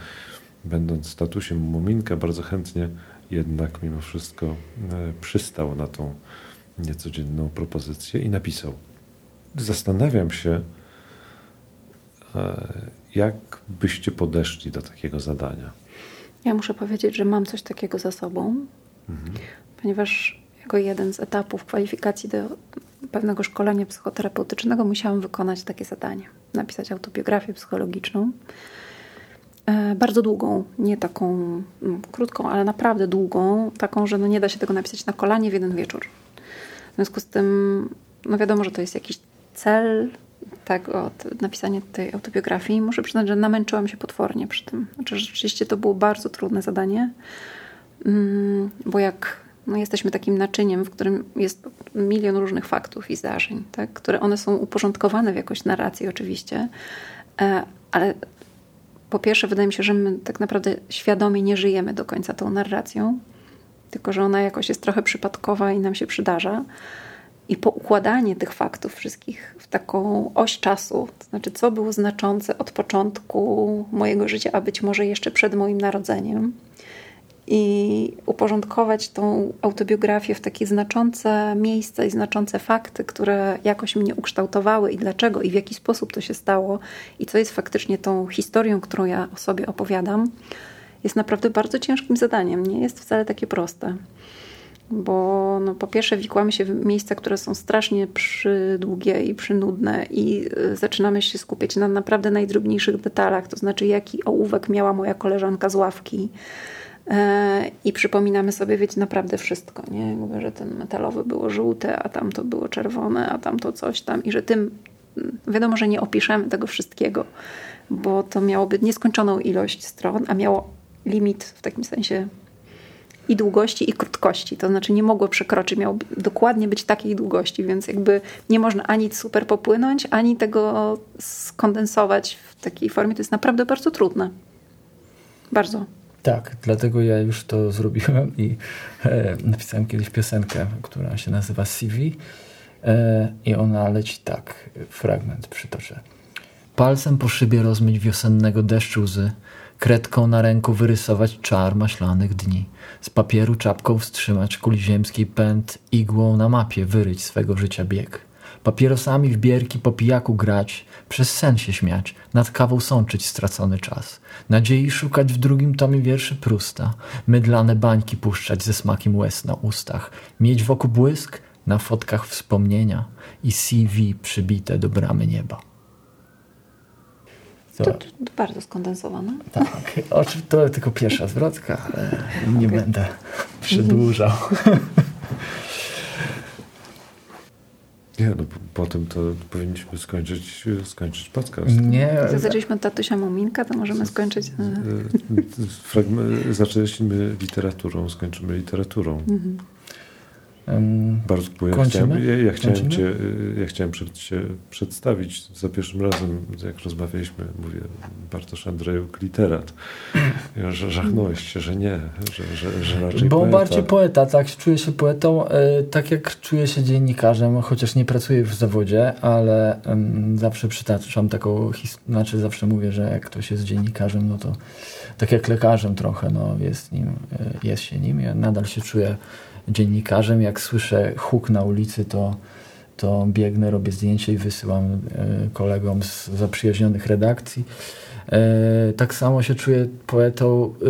będąc statusem Muminka bardzo chętnie jednak mimo wszystko e, przystał na tą niecodzienną propozycję i napisał. Zastanawiam się, Jak byście podeszli do takiego zadania? Ja muszę powiedzieć, że mam coś takiego za sobą, mhm. ponieważ jako jeden z etapów kwalifikacji do pewnego szkolenia psychoterapeutycznego musiałam wykonać takie zadanie. Napisać autobiografię psychologiczną. E, bardzo długą, nie taką mm, krótką, ale naprawdę długą, taką, że no nie da się tego napisać na kolanie w jeden wieczór. W związku z tym, no wiadomo, że to jest jakiś cel, tak, od tej autobiografii. Muszę przyznać, że namęczyłam się potwornie przy tym. Znaczy, rzeczywiście to było bardzo trudne zadanie, mm, bo jak no, jesteśmy takim naczyniem, w którym jest milion różnych faktów i zdarzeń, tak, które one są uporządkowane w jakoś narracji oczywiście, e, ale po pierwsze wydaje mi się, że my tak naprawdę świadomie nie żyjemy do końca tą narracją, tylko że ona jakoś jest trochę przypadkowa i nam się przydarza i poukładanie tych faktów wszystkich w taką oś czasu, to znaczy co było znaczące od początku mojego życia, a być może jeszcze przed moim narodzeniem, i uporządkować tą autobiografię w takie znaczące miejsca i znaczące fakty, które jakoś mnie ukształtowały i dlaczego i w jaki sposób to się stało i co jest faktycznie tą historią, którą ja o sobie opowiadam, jest naprawdę bardzo ciężkim zadaniem. Nie jest wcale takie proste bo no, po pierwsze wikłamy się w miejsca, które są strasznie przydługie i przynudne i y, zaczynamy się skupiać na naprawdę najdrobniejszych detalach, to znaczy jaki ołówek miała moja koleżanka z ławki e, i przypominamy sobie, wiecie, naprawdę wszystko, nie? Mówię, że ten metalowy było żółte, a tam to było czerwone, a tam to coś tam i że tym, mm, wiadomo, że nie opiszemy tego wszystkiego, bo to miałoby nieskończoną ilość stron, a miało limit w takim sensie i długości, i krótkości. To znaczy nie mogło przekroczyć, miało dokładnie być takiej długości, więc jakby nie można ani super popłynąć, ani tego skondensować w takiej formie. To jest naprawdę bardzo trudne. Bardzo. Tak, dlatego ja już to zrobiłem i e, napisałem kiedyś piosenkę, która się nazywa CV e, i ona leci tak, fragment przytoczę. Palcem po szybie rozmyć wiosennego deszczu łzy, kredką na ręku wyrysować czar maślanych dni, z papieru czapką wstrzymać kuli ziemskiej pęd, igłą na mapie wyryć swego życia bieg. Papierosami w bierki po pijaku grać, przez sen się śmiać, nad kawą sączyć stracony czas. Nadziei szukać w drugim tomie wierszy Prusta, mydlane bańki puszczać ze smakiem łez na ustach, mieć wokół błysk, na fotkach wspomnienia i CV przybite do bramy nieba. To, to, bardzo skondensowane. Tak, to tylko pierwsza zwrotka, ale nie okay. będę przedłużał. Nie, no potem to powinniśmy skończyć, skończyć podcast. Nie. Zaczęliśmy od tatusia Muminka, to możemy skończyć. Fragment, zaczęliśmy literaturą, skończymy literaturą. Mhm. Bardzo bo ja chciałem, ja, ja chciałem, cię, ja chciałem przed, się przedstawić za pierwszym razem, jak rozmawialiśmy, mówię Bartosz Andrejuk, literat. Ja, że żachnąłeś się, że nie, że, że, że raczej Bo poeta. bardziej poeta, tak, czuję się poetą, e, tak jak czuję się dziennikarzem, chociaż nie pracuję w zawodzie, ale zawsze przytaczam taką, znaczy zawsze mówię, że jak ktoś jest dziennikarzem, no to tak jak lekarzem trochę, no jest nim, e, jest się nim, ja nadal się czuję dziennikarzem. Jak słyszę huk na ulicy, to, to biegnę, robię zdjęcie i wysyłam e, kolegom z zaprzyjaźnionych redakcji. E, tak samo się czuję poetą, e,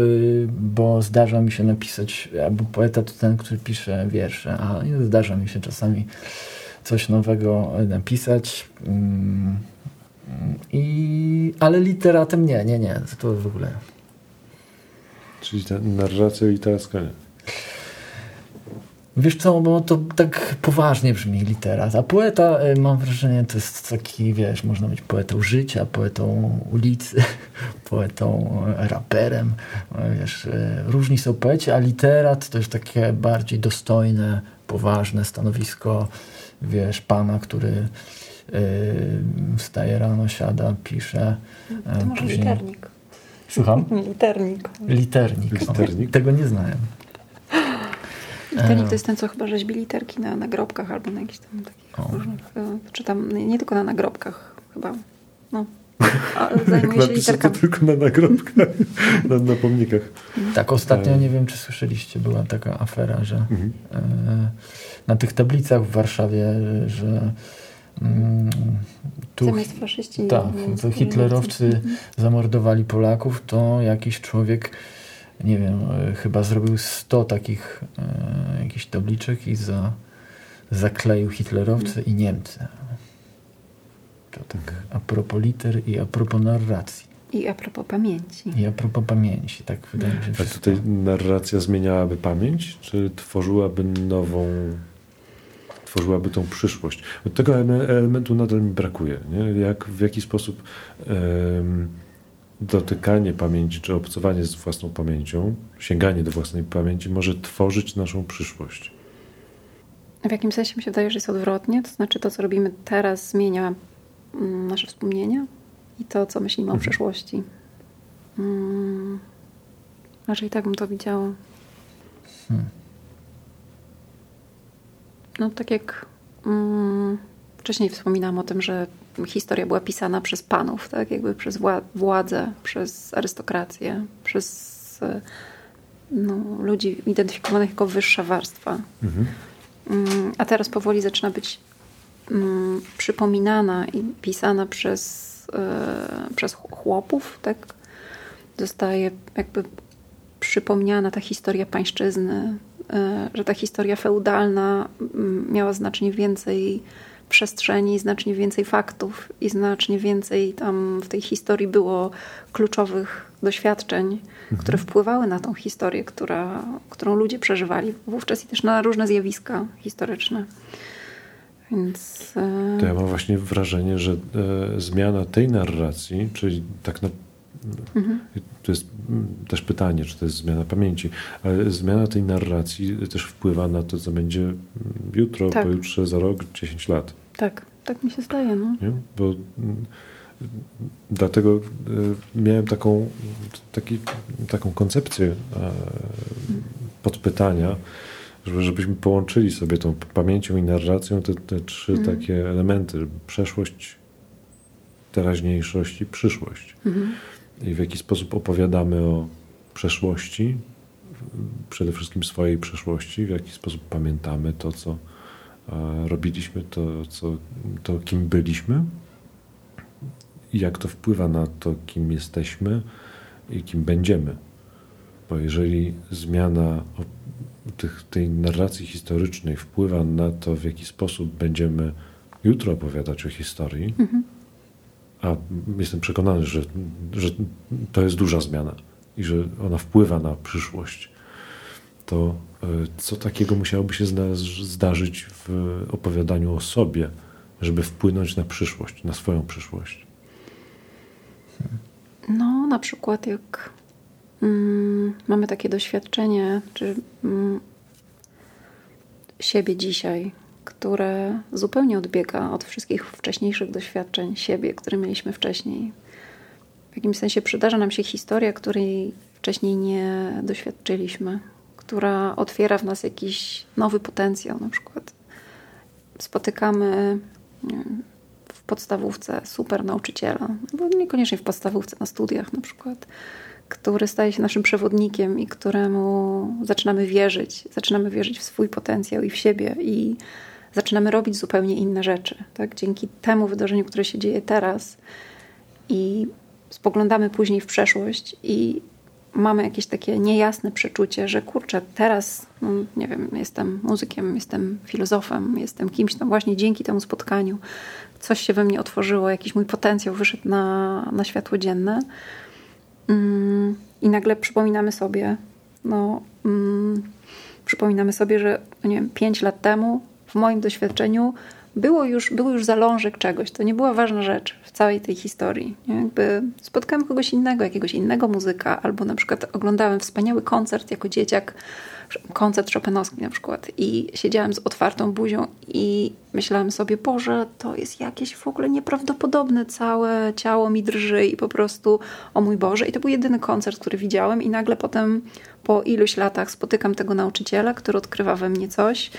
bo zdarza mi się napisać, albo poeta to ten, który pisze wiersze, a zdarza mi się czasami coś nowego napisać. Mm, I, ale literatem nie, nie, nie, to w ogóle. Czyli ta narracja literacka nie. Wiesz co, bo to tak poważnie brzmi literat, a poeta y, mam wrażenie to jest taki, wiesz, można być poetą życia, poetą ulicy, poetą e, raperem, e, wiesz, e, różni są poeci, a literat to jest takie bardziej dostojne, poważne stanowisko, wiesz, pana, który wstaje rano, siada, pisze. To może później... liternik. Słucham? Liternik. Liternik. Liternik. O, tego nie znałem. Liternik to jest ten, co chyba rzeźbi literki na nagrobkach albo na jakichś tam takich różnych, e, czy tam nie, nie tylko na nagrobkach chyba, no. Zajmuje się literkami. To tylko na nagrobkach, na, na pomnikach. Tak, ostatnio, e. nie wiem czy słyszeliście, była taka afera, że mhm. e, na tych tablicach w Warszawie, że mm, tu, Zamiast faszyści. Tak, to hitlerowcy mhm. zamordowali Polaków, to jakiś człowiek, nie wiem, e, chyba zrobił 100 takich e, jakichś tabliczek i za, zakleił hitlerowcy i Niemcy. To tak a propos liter i a propos narracji. I a propos pamięci. I a propos pamięci, tak wydaje mi się. A tutaj narracja zmieniałaby pamięć, czy tworzyłaby nową, tworzyłaby tą przyszłość? Od tego elementu nadal mi brakuje. Nie? Jak, w jaki sposób um, dotykanie pamięci, czy obcowanie z własną pamięcią, sięganie do własnej pamięci może tworzyć naszą przyszłość? W jakim sensie mi się wydaje, że jest odwrotnie? To znaczy to, co robimy teraz, zmienia mm, nasze wspomnienia? i to, co myślimy mhm. o przeszłości. Hmm. Raczej tak bym to widziała. Hmm. No tak jak mm, wcześniej wspominałam o tym, że historia była pisana przez panów, tak jakby przez wła władzę, przez arystokrację, przez no, ludzi identyfikowanych jako wyższa warstwa. Mhm. Mm, a teraz powoli zaczyna być mm, przypominana i pisana przez E, przez chłopów, tak? Zostaje jakby przypomniana ta historia pańszczyzny, e, że ta historia feudalna miała znacznie więcej przestrzeni, znacznie więcej faktów i znacznie więcej tam w tej historii było kluczowych doświadczeń, mhm. które wpływały na tą historię, która, którą ludzie przeżywali wówczas i też na różne zjawiska historyczne. Więc, e, to ja mam właśnie wrażenie, że e, zmiana tej narracji, czyli tak na, mhm. to jest też pytanie, czy to jest zmiana pamięci, ale zmiana tej narracji też wpływa na to, co będzie jutro, tak. pojutrze, za rok, 10 lat. Tak, tak mi się zdaje. No. Nie? Bo dlatego e, miałem taką, taki, taką koncepcję podpytania, żeby, żebyśmy połączyli sobie tą pamięcią i narracją te, te trzy mhm. takie elementy. Przeszłość, teraźniejszość i przyszłość. Mhm. I w jaki sposób opowiadamy o przeszłości, przede wszystkim swojej przeszłości, w jaki sposób pamiętamy to, co robiliśmy, to, co, to kim byliśmy i jak to wpływa na to, kim jesteśmy i kim będziemy. Bo jeżeli zmiana tych, tej narracji historycznej wpływa na to, w jaki sposób będziemy jutro opowiadać o historii, mhm. A jestem przekonany, że, że to jest duża zmiana i że ona wpływa na przyszłość, to e, co takiego musiałoby się zdarzyć w opowiadaniu o sobie, żeby wpłynąć na przyszłość, na swoją przyszłość? No, na przykład jak mm, mamy takie doświadczenie, czy mm, siebie dzisiaj, które zupełnie odbiega od wszystkich wcześniejszych doświadczeń siebie, które mieliśmy wcześniej. W jakimś sensie przydarza nam się historia, której wcześniej nie doświadczyliśmy, która otwiera w nas jakiś nowy potencjał. Na przykład spotykamy w podstawówce super nauczyciela, bo niekoniecznie w podstawówce, na studiach na przykład który staje się naszym przewodnikiem i któremu zaczynamy wierzyć. Zaczynamy wierzyć w swój potencjał i w siebie i zaczynamy robić zupełnie inne rzeczy. Tak? Dzięki temu wydarzeniu, które się dzieje teraz i spoglądamy później w przeszłość i mamy jakieś takie niejasne przeczucie, że kurczę, teraz, no, nie wiem, jestem muzykiem, jestem filozofem, jestem kimś tam właśnie dzięki temu spotkaniu. Coś się we mnie otworzyło, jakiś mój potencjał wyszedł na, na światło dzienne Mm, I nagle przypominamy sobie, no, mm, przypominamy sobie, że no nie wiem, 5 lat temu w moim doświadczeniu było już, był już zalążek czegoś. To nie była ważna rzecz w całej tej historii. Jakby spotkałem kogoś innego, jakiegoś innego muzyka, albo na przykład oglądałem wspaniały koncert jako dzieciak koncert Chopinowski na przykład i siedziałam z otwartą buzią i myślałam sobie, Boże, to jest jakieś w ogóle nieprawdopodobne, całe ciało mi drży i po prostu, o mój Boże. I to był jedyny koncert, który widziałem i nagle potem po iluś latach spotykam tego nauczyciela, który odkrywa we mnie coś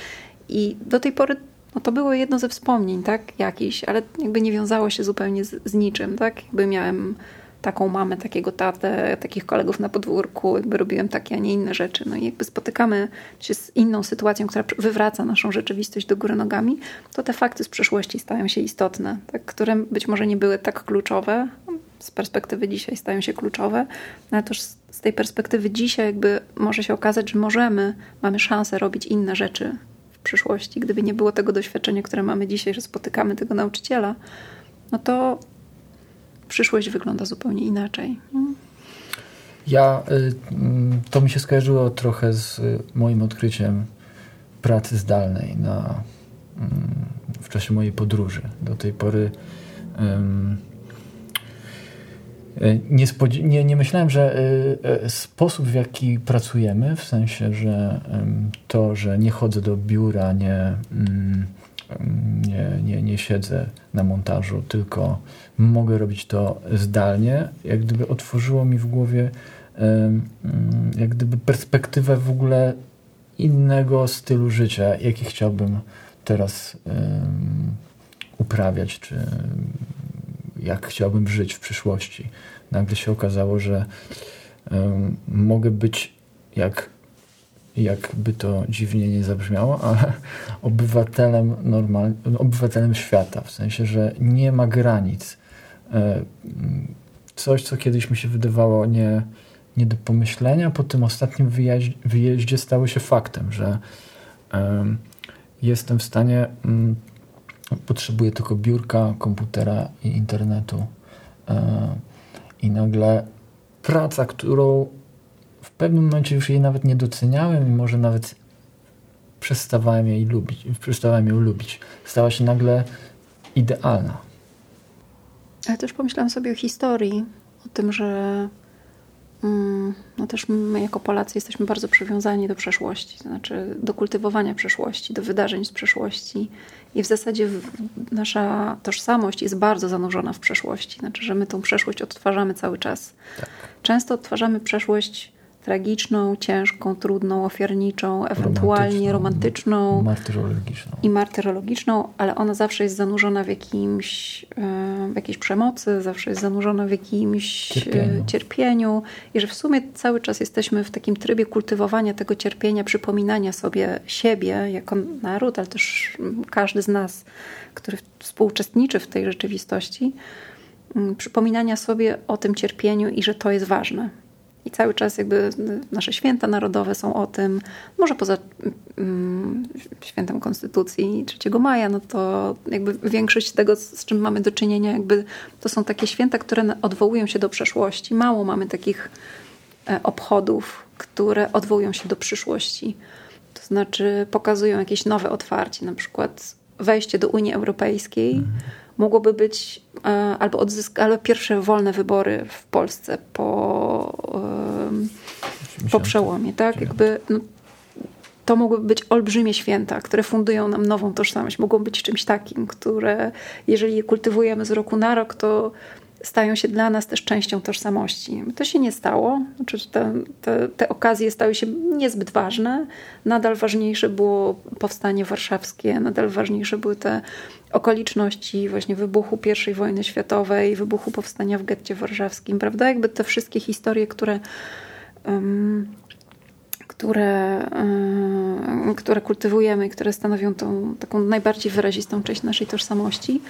i do tej pory no to było jedno ze wspomnień, tak, jakiś, ale jakby nie wiązało się zupełnie z, z niczym, tak, jakby miałem taką mamę, takiego tatę, takich kolegów na podwórku, jakby robiłem takie, a nie inne rzeczy. No i jakby spotykamy się z inną sytuacją, która wywraca naszą rzeczywistość do góry nogami, to te fakty z przeszłości stają się istotne, tak, które być może nie były tak kluczowe, z perspektywy dzisiaj stają się kluczowe, no ale też z tej perspektywy dzisiaj jakby może się okazać, że możemy, mamy szansę robić inne rzeczy przyszłości. Gdyby nie było tego doświadczenia, które mamy dzisiaj, że spotykamy tego nauczyciela, no to przyszłość wygląda zupełnie inaczej. Ja, y, mm, to mi się skojarzyło trochę z y, moim odkryciem pracy zdalnej na, mm, w czasie mojej podróży. Do tej pory nie, nie, nie, myślałem, że y, sposób, w jaki pracujemy, w sensie, że to, że nie chodzę do biura, nie, mm, nie, nie, nie siedzę na montażu, tylko mogę robić to zdalnie, jak gdyby otworzyło mi w głowie jak gdyby perspektywę w ogóle innego stylu życia, jaki chciałbym teraz uprawiać, czy jak chciałbym żyć w przyszłości. Nagle się okazało, że mogę być jak jakby to dziwnie nie zabrzmiało, ale obywatelem normal, obywatelem świata, w sensie, że nie ma granic. E, coś, co kiedyś mi się wydawało nie, nie do pomyślenia, po tym ostatnim wyjeździe, wyjeździe stało się faktem, że um, jestem w stanie, um, potrzebuję tylko biurka, komputera i internetu. Um, I nagle praca, którą w pewnym momencie już jej nawet nie doceniałem i może nawet przestawałem jej lubić, przestawałem ją lubić. Stała się nagle idealna. Ale też pomyślałam sobie o historii, o tym, że no też my jako Polacy jesteśmy bardzo przywiązani do przeszłości, to znaczy do kultywowania przeszłości, do wydarzeń z przeszłości. I w zasadzie nasza tożsamość jest bardzo zanurzona w przeszłości. Znaczy, że my tą przeszłość odtwarzamy cały czas. Tak. Często odtwarzamy przeszłość tragiczną, ciężką, trudną, ofiarniczą, ewentualnie romantyczną, martyrologiczną. i martyrologiczną, ale ona zawsze jest zanurzona w jakimś e, w jakiejś przemocy, zawsze jest zanurzona w jakimś e, cierpieniu. cierpieniu i że w sumie cały czas jesteśmy w takim trybie kultywowania tego cierpienia, przypominania sobie siebie jako naród, ale też każdy z nas, który współuczestniczy w tej rzeczywistości, przypominania sobie o tym cierpieniu i że to jest ważne i cały czas jakby nasze święta narodowe są o tym, może poza mm, świętem Konstytucji 3 maja, no to jakby większość tego, z czym mamy do czynienia, jakby to są takie święta, które odwołują się do przeszłości. Mało mamy takich e, obchodów, które odwołują się do przyszłości. To znaczy pokazują jakieś nowe otwarcie, na przykład wejście do Unii Europejskiej. Mhm mogłoby być e, albo, odzysk- albo pierwsze wolne wybory w Polsce po, po przełomie. Tak? Jakby, no, to mogłyby być olbrzymie święta, które fundują nam nową tożsamość. Mogą być czymś takim, które jeżeli je kultywujemy z roku na rok, to stają się dla nas też częścią tożsamości. To się nie stało. Znaczy, te, te, te okazje stały się niezbyt ważne. Nadal ważniejsze było powstanie warszawskie, nadal ważniejsze były te okoliczności właśnie wybuchu I wojny światowej, wybuchu powstania w getcie warszawskim, prawda? Jakby te wszystkie historie, które um, które, yy, które kultywujemy i które stanowią tą taką najbardziej wyrazistą część naszej tożsamości.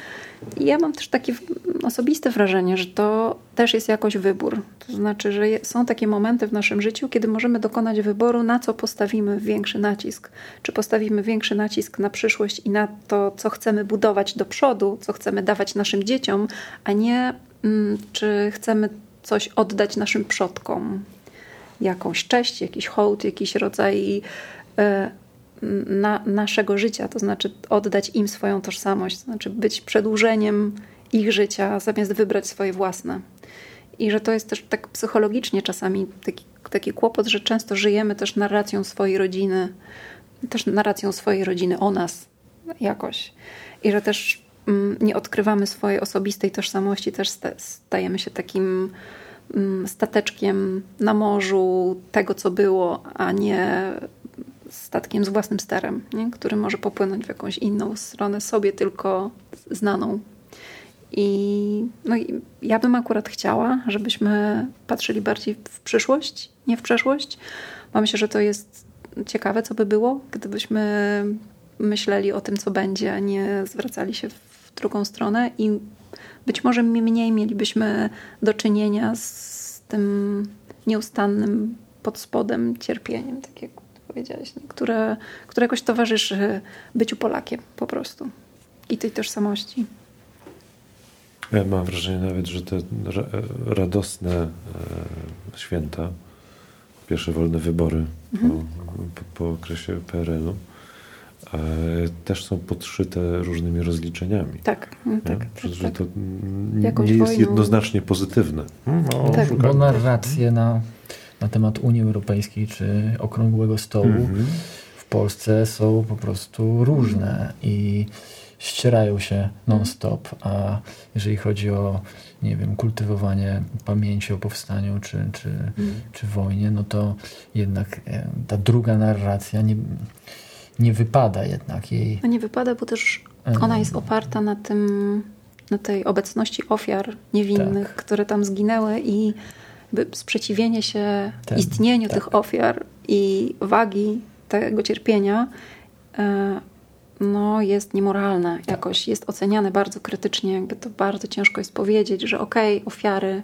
I ja mam też takie osobiste wrażenie, że to też jest jakoś wybór. To znaczy, że są takie momenty w naszym życiu, kiedy możemy dokonać wyboru, na co postawimy większy nacisk. Czy postawimy większy nacisk na przyszłość i na to, co chcemy budować do przodu, co chcemy dawać naszym dzieciom, a nie mm, czy chcemy coś oddać naszym przodkom jakąś cześć, jakiś hołd, jakiś rodzaj e, na, naszego życia, to znaczy oddać im swoją tożsamość, to znaczy być przedłużeniem ich życia, zamiast wybrać swoje własne. I że to jest też tak psychologicznie czasami taki, taki kłopot, że często żyjemy też narracją swojej rodziny, też narracją swojej rodziny o nas jakoś. I że też mm, nie odkrywamy swojej osobistej tożsamości, też stajemy się takim stateczkiem na morzu tego, co było, a nie statkiem z własnym sterem, nie? który może popłynąć w jakąś inną stronę, sobie tylko znaną. I, no i ja bym akurat chciała, żebyśmy patrzyli bardziej w przyszłość, nie w przeszłość. Mam myślę, że to jest ciekawe, co by było, gdybyśmy myśleli o tym, co będzie, a nie zwracali się w drugą stronę i być może mniej mielibyśmy do czynienia z tym nieustannym pod spodem cierpieniem, tak jak powiedziałaś, które, które jakoś towarzyszy byciu Polakiem po prostu i tej tożsamości. Ja mam wrażenie nawet, że te radosne e, święta, pierwsze wolne wybory mhm. po, po, okresie PRL-u, też są podszyte różnymi rozliczeniami. Tak, no, tak, tak, że tak. to nie jest jednoznacznie pozytywne. No, tak. Bo narracje na, na temat Unii Europejskiej czy Okrągłego Stołu mhm. w Polsce są po prostu różne i ścierają się non-stop, a jeżeli chodzi o, nie wiem, kultywowanie pamięci o powstaniu czy, czy, mm. czy wojnie, no to jednak e, ta druga narracja nie, nie wypada jednak jej. No nie wypada, bo też ona jest oparta na tym, na tej obecności ofiar niewinnych, tak. które tam zginęły i sprzeciwienie się Ten, istnieniu tak. tych ofiar i wagi tego cierpienia e, no, jest niemoralne jakoś, jest oceniane bardzo krytycznie, jakby to bardzo ciężko jest powiedzieć, że okej, okay, ofiary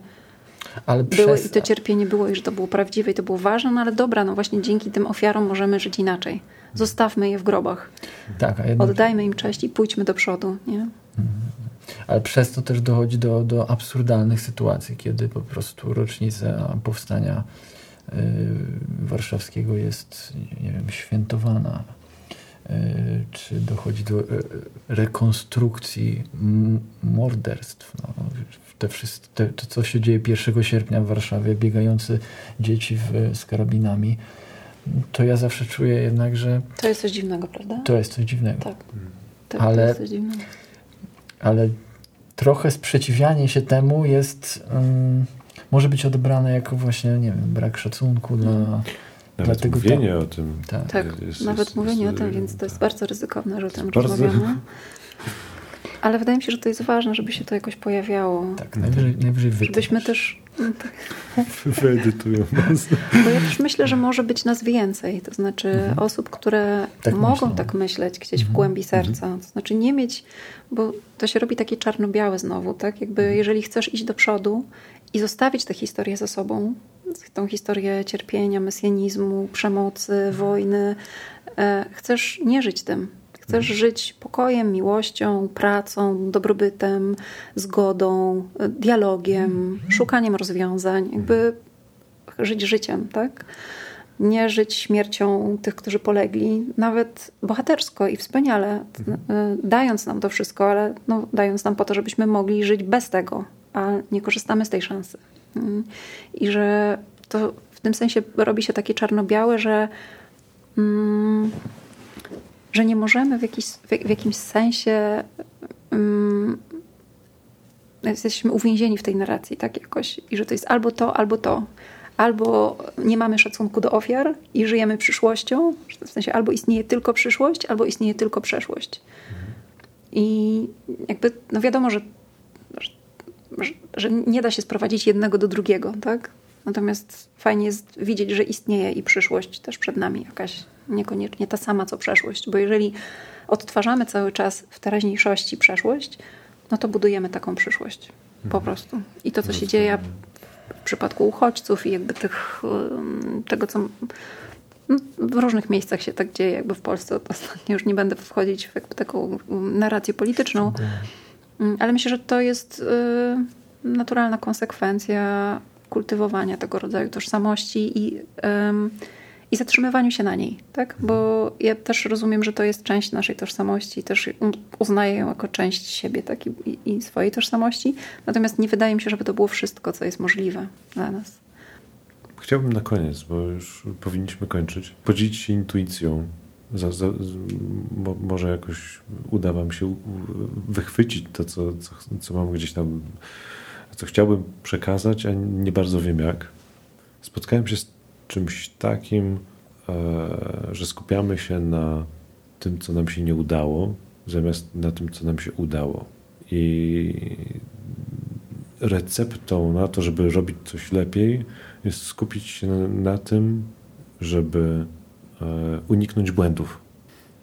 ale były przez... i to cierpienie było i że to było prawdziwe i to było ważne, no ale dobra, no właśnie dzięki tym ofiarom możemy żyć inaczej. Zostawmy je w grobach. Tak, jednak... Oddajmy im cześć i pójdźmy do przodu, nie? Mhm. Ale przez to też dochodzi do, do absurdalnych sytuacji, kiedy po prostu rocznica powstania yy, warszawskiego jest, nie wiem, świętowana E, czy dochodzi do e, rekonstrukcji morderstw. No, te wszystkie, to, co się dzieje 1 sierpnia w Warszawie, biegający dzieci w, z karabinami, to ja zawsze czuję jednak, że... To jest coś dziwnego, prawda? To jest coś dziwnego. Tak, tak ale, to jest coś dziwnego. Ale trochę sprzeciwianie się temu jest... Um, może być odebrane jako właśnie, nie wiem, brak szacunku dla nawet Dlatego mówienie to, o tym. Tak, tak jest, nawet jest, mówienie jest, o tym, więc to jest bardzo ryzykowne, że o tym rozmawiamy. Ale wydaje mi się, że to jest ważne, żeby się to jakoś pojawiało. Tak, najwyżej, najwyżej Żebyśmy też... Wyedytują nas. Bo ja też myślę, że może być nas więcej. To znaczy mhm. osób, które tak mogą myślę. tak myśleć gdzieś mhm. w głębi mhm. serca. To znaczy nie mieć... Bo to się robi takie czarno-białe znowu, tak? Jakby mhm. jeżeli chcesz iść do przodu i zostawić tę historię za sobą, tą historię cierpienia, mesjanizmu, przemocy, wojny. E, chcesz nie żyć tym. Chcesz mhm. żyć pokojem, miłością, pracą, dobrobytem, zgodą, dialogiem, mhm. szukaniem rozwiązań, jakby żyć życiem, tak? Nie żyć śmiercią tych, którzy polegli, nawet bohatersko i wspaniale, mhm. e, dając nam to wszystko, ale no, dając nam po to, żebyśmy mogli żyć bez tego, a nie korzystamy z tej szansy. Mm. I że to w tym sensie robi się takie czarno-białe, że, mm, że nie możemy w, jakiś, w, jakimś sensie mm, jesteśmy uwięzieni w tej narracji tak jakoś i że to jest albo to, albo to. Albo nie mamy szacunku do ofiar i żyjemy przyszłością, w sensie albo istnieje tylko przyszłość, albo istnieje tylko przeszłość. I jakby, no wiadomo, że, że, że nie da się sprowadzić jednego do drugiego, tak? Natomiast fajnie jest widzieć, że istnieje i przyszłość też przed nami, jakaś niekoniecznie ta sama co przeszłość, bo jeżeli odtwarzamy cały czas w teraźniejszości przeszłość, no to budujemy taką przyszłość po mhm. prostu. I to, co się dzieje w przypadku uchodźców i jakby tych, tego, co w różnych miejscach się tak dzieje, jakby w Polsce ostatnio już nie będę wchodzić w jakby taką narrację polityczną, mm, ale myślę, że to jest y, naturalna konsekwencja kultywowania tego rodzaju tożsamości i, um, i zatrzymywaniu się na niej, tak? Bo ja też rozumiem, że to jest część naszej tożsamości, też uznaję ją jako część siebie tak? I, i swojej tożsamości, natomiast nie wydaje mi się, żeby to było wszystko, co jest możliwe dla nas. Chciałbym na koniec, bo już powinniśmy kończyć, podzielić się intuicją. Za, za, mo, może jakoś uda Wam się wychwycić to, co, co, co mam gdzieś tam co chciałbym przekazać, a nie bardzo wiem jak. Spotkałem się z czymś takim, e, że skupiamy się na tym, co nam się nie udało, zamiast na tym, co nam się udało. I receptą na to, żeby robić coś lepiej, jest skupić się na, tym, żeby e, uniknąć błędów.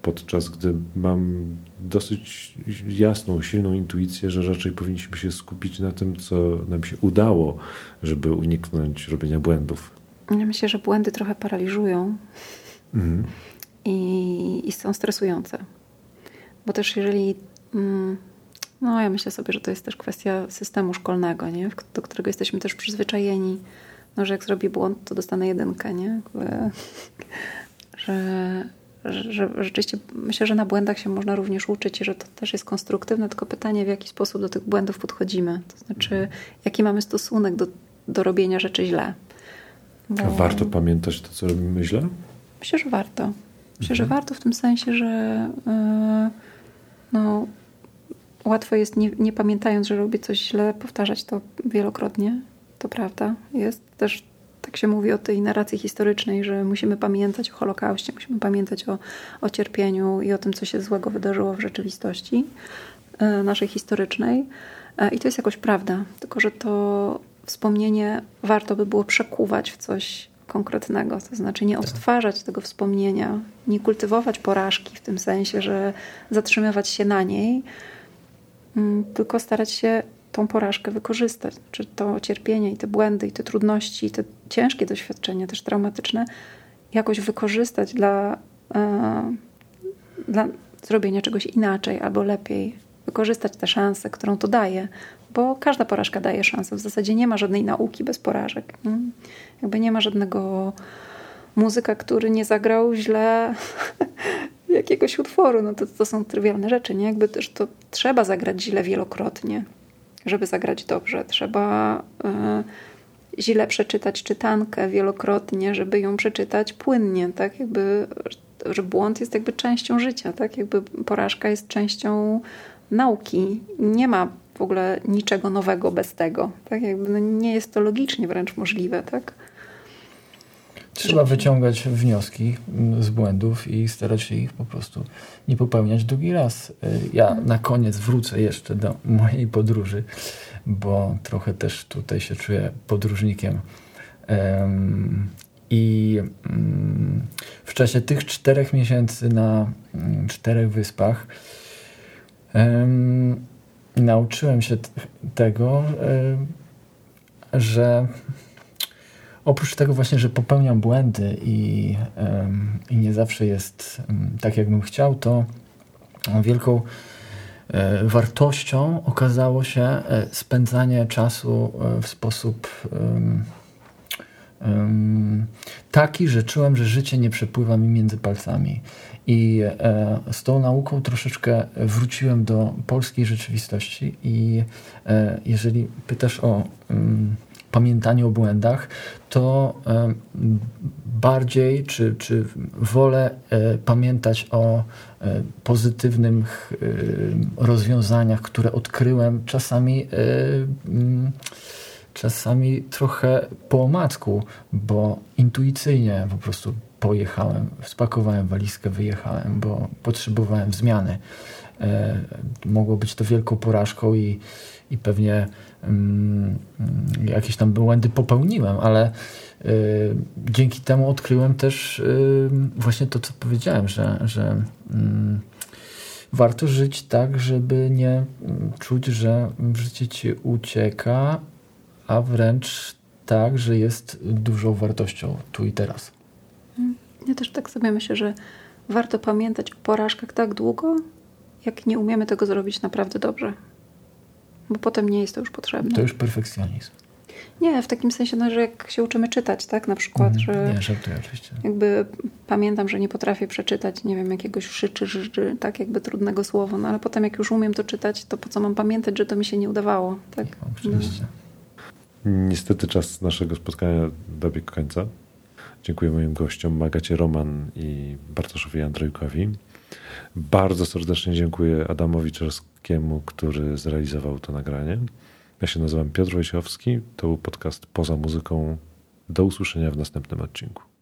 Podczas gdy mam dosyć jasną, silną intuicję, że raczej powinniśmy się skupić na tym, co nam się udało, żeby uniknąć robienia błędów. Ja myślę, że błędy trochę paraliżują mhm. i, i są stresujące. Bo też jeżeli. Mm, no, ja myślę sobie, że to jest też kwestia systemu szkolnego, nie? do którego jesteśmy też przyzwyczajeni, no, że jak zrobię błąd, to dostanę jedynkę, nie? Że, że, że rzeczywiście myślę, że na błędach się można również uczyć i że to też jest konstruktywne, tylko pytanie, w jaki sposób do tych błędów podchodzimy. To znaczy, jaki mamy stosunek do, do robienia rzeczy źle. Bo... Warto pamiętać to, co robimy źle? Myślę, że warto. Myślę, mhm. że warto w tym sensie, że yy, no, łatwo jest, nie, nie pamiętając, że robię coś źle, powtarzać to wielokrotnie. To prawda. Jest też, tak się mówi o tej narracji historycznej, że musimy pamiętać o Holokauście, musimy pamiętać o, o cierpieniu i o tym, co się złego wydarzyło w rzeczywistości yy, naszej historycznej. Yy, I to jest jakoś prawda, tylko że to wspomnienie warto by było przekuwać w coś konkretnego, to znaczy nie odtwarzać tego wspomnienia, nie kultywować porażki w tym sensie, że zatrzymywać się na niej, mm, tylko starać się tą porażkę wykorzystać, czy to cierpienie i te błędy i te trudności, i te ciężkie doświadczenia, też traumatyczne, jakoś wykorzystać dla, e, dla zrobienia czegoś inaczej albo lepiej, wykorzystać tę szansę, którą to daje, bo każda porażka daje szansę. W zasadzie nie ma żadnej nauki bez porażek. Nie? Jakby nie ma żadnego muzyka, który nie zagrał źle jakiegoś utworu. No to, to są trywialne rzeczy, nie? Jakby też to trzeba zagrać źle wielokrotnie, żeby zagrać dobrze. Trzeba y, źle przeczytać czytankę wielokrotnie, żeby ją przeczytać płynnie, tak? Jakby, że błąd jest jakby częścią życia, tak? Jakby porażka jest częścią nauki. Nie ma w ogóle niczego nowego bez tego. Tak? Jakby no nie jest to logicznie wręcz możliwe. Tak? Trzeba wyciągać wnioski z błędów i starać się ich po prostu nie popełniać drugi raz. Y, ja na koniec wrócę jeszcze do mojej podróży, bo trochę też tutaj się czuję podróżnikiem. I mm, w czasie tych czterech miesięcy na mm, czterech wyspach nauczyłem się tego, e, że oprócz tego właśnie, że popełniam błędy i, nie zawsze jest tak, jakbym chciał, to wielką e, wartością okazało się e, spędzanie czasu w sposób taki, że czułem, że życie nie przepływa mi między palcami. I e, z tą nauką troszeczkę wróciłem do polskiej rzeczywistości. I e, jeżeli pytasz o mm, pamiętanie o błędach, to e, bardziej czy, czy wolę pamiętać o pozytywnych rozwiązaniach, które odkryłem czasami mm, czasami trochę po omacku, bo intuicyjnie po prostu pojechałem, spakowałem walizkę, wyjechałem, bo potrzebowałem zmiany. E, mogło być to wielką porażką i, i pewnie mm, jakieś tam błędy popełniłem, ale y, dzięki temu odkryłem też y, właśnie to, co powiedziałem, że, że y, warto żyć tak, żeby nie mm, czuć, że życie ci ucieka, a wręcz tak, że jest dużą wartością tu i teraz. Ja też tak sobie myślę, że warto pamiętać o porażkach tak długo, jak nie umiemy tego zrobić naprawdę dobrze. Bo potem nie jest to już potrzebne. To już perfekcjonizm. Nie, w takim sensie, no, że jak się uczymy czytać, tak, na przykład, mm, że... Nie, żartuję oczywiście. Jakby pamiętam, że nie potrafię przeczytać, nie wiem, jakiegoś szy czy ży, tak, jakby trudnego słowa, no ale potem jak już umiem to czytać, to po co mam pamiętać, że to mi się nie udawało, tak? oczywiście. No. Niestety czas naszego spotkania dobiegł końca. Dziękuję moim gościom Magacie Roman i Bartoszowi Andrzejkowi. Bardzo serdecznie dziękuję Adamowi Czerskiemu, który zrealizował to nagranie. Ja się nazywam Piotr Wojciechowski. To był podcast Poza Muzyką. Do usłyszenia w następnym odcinku.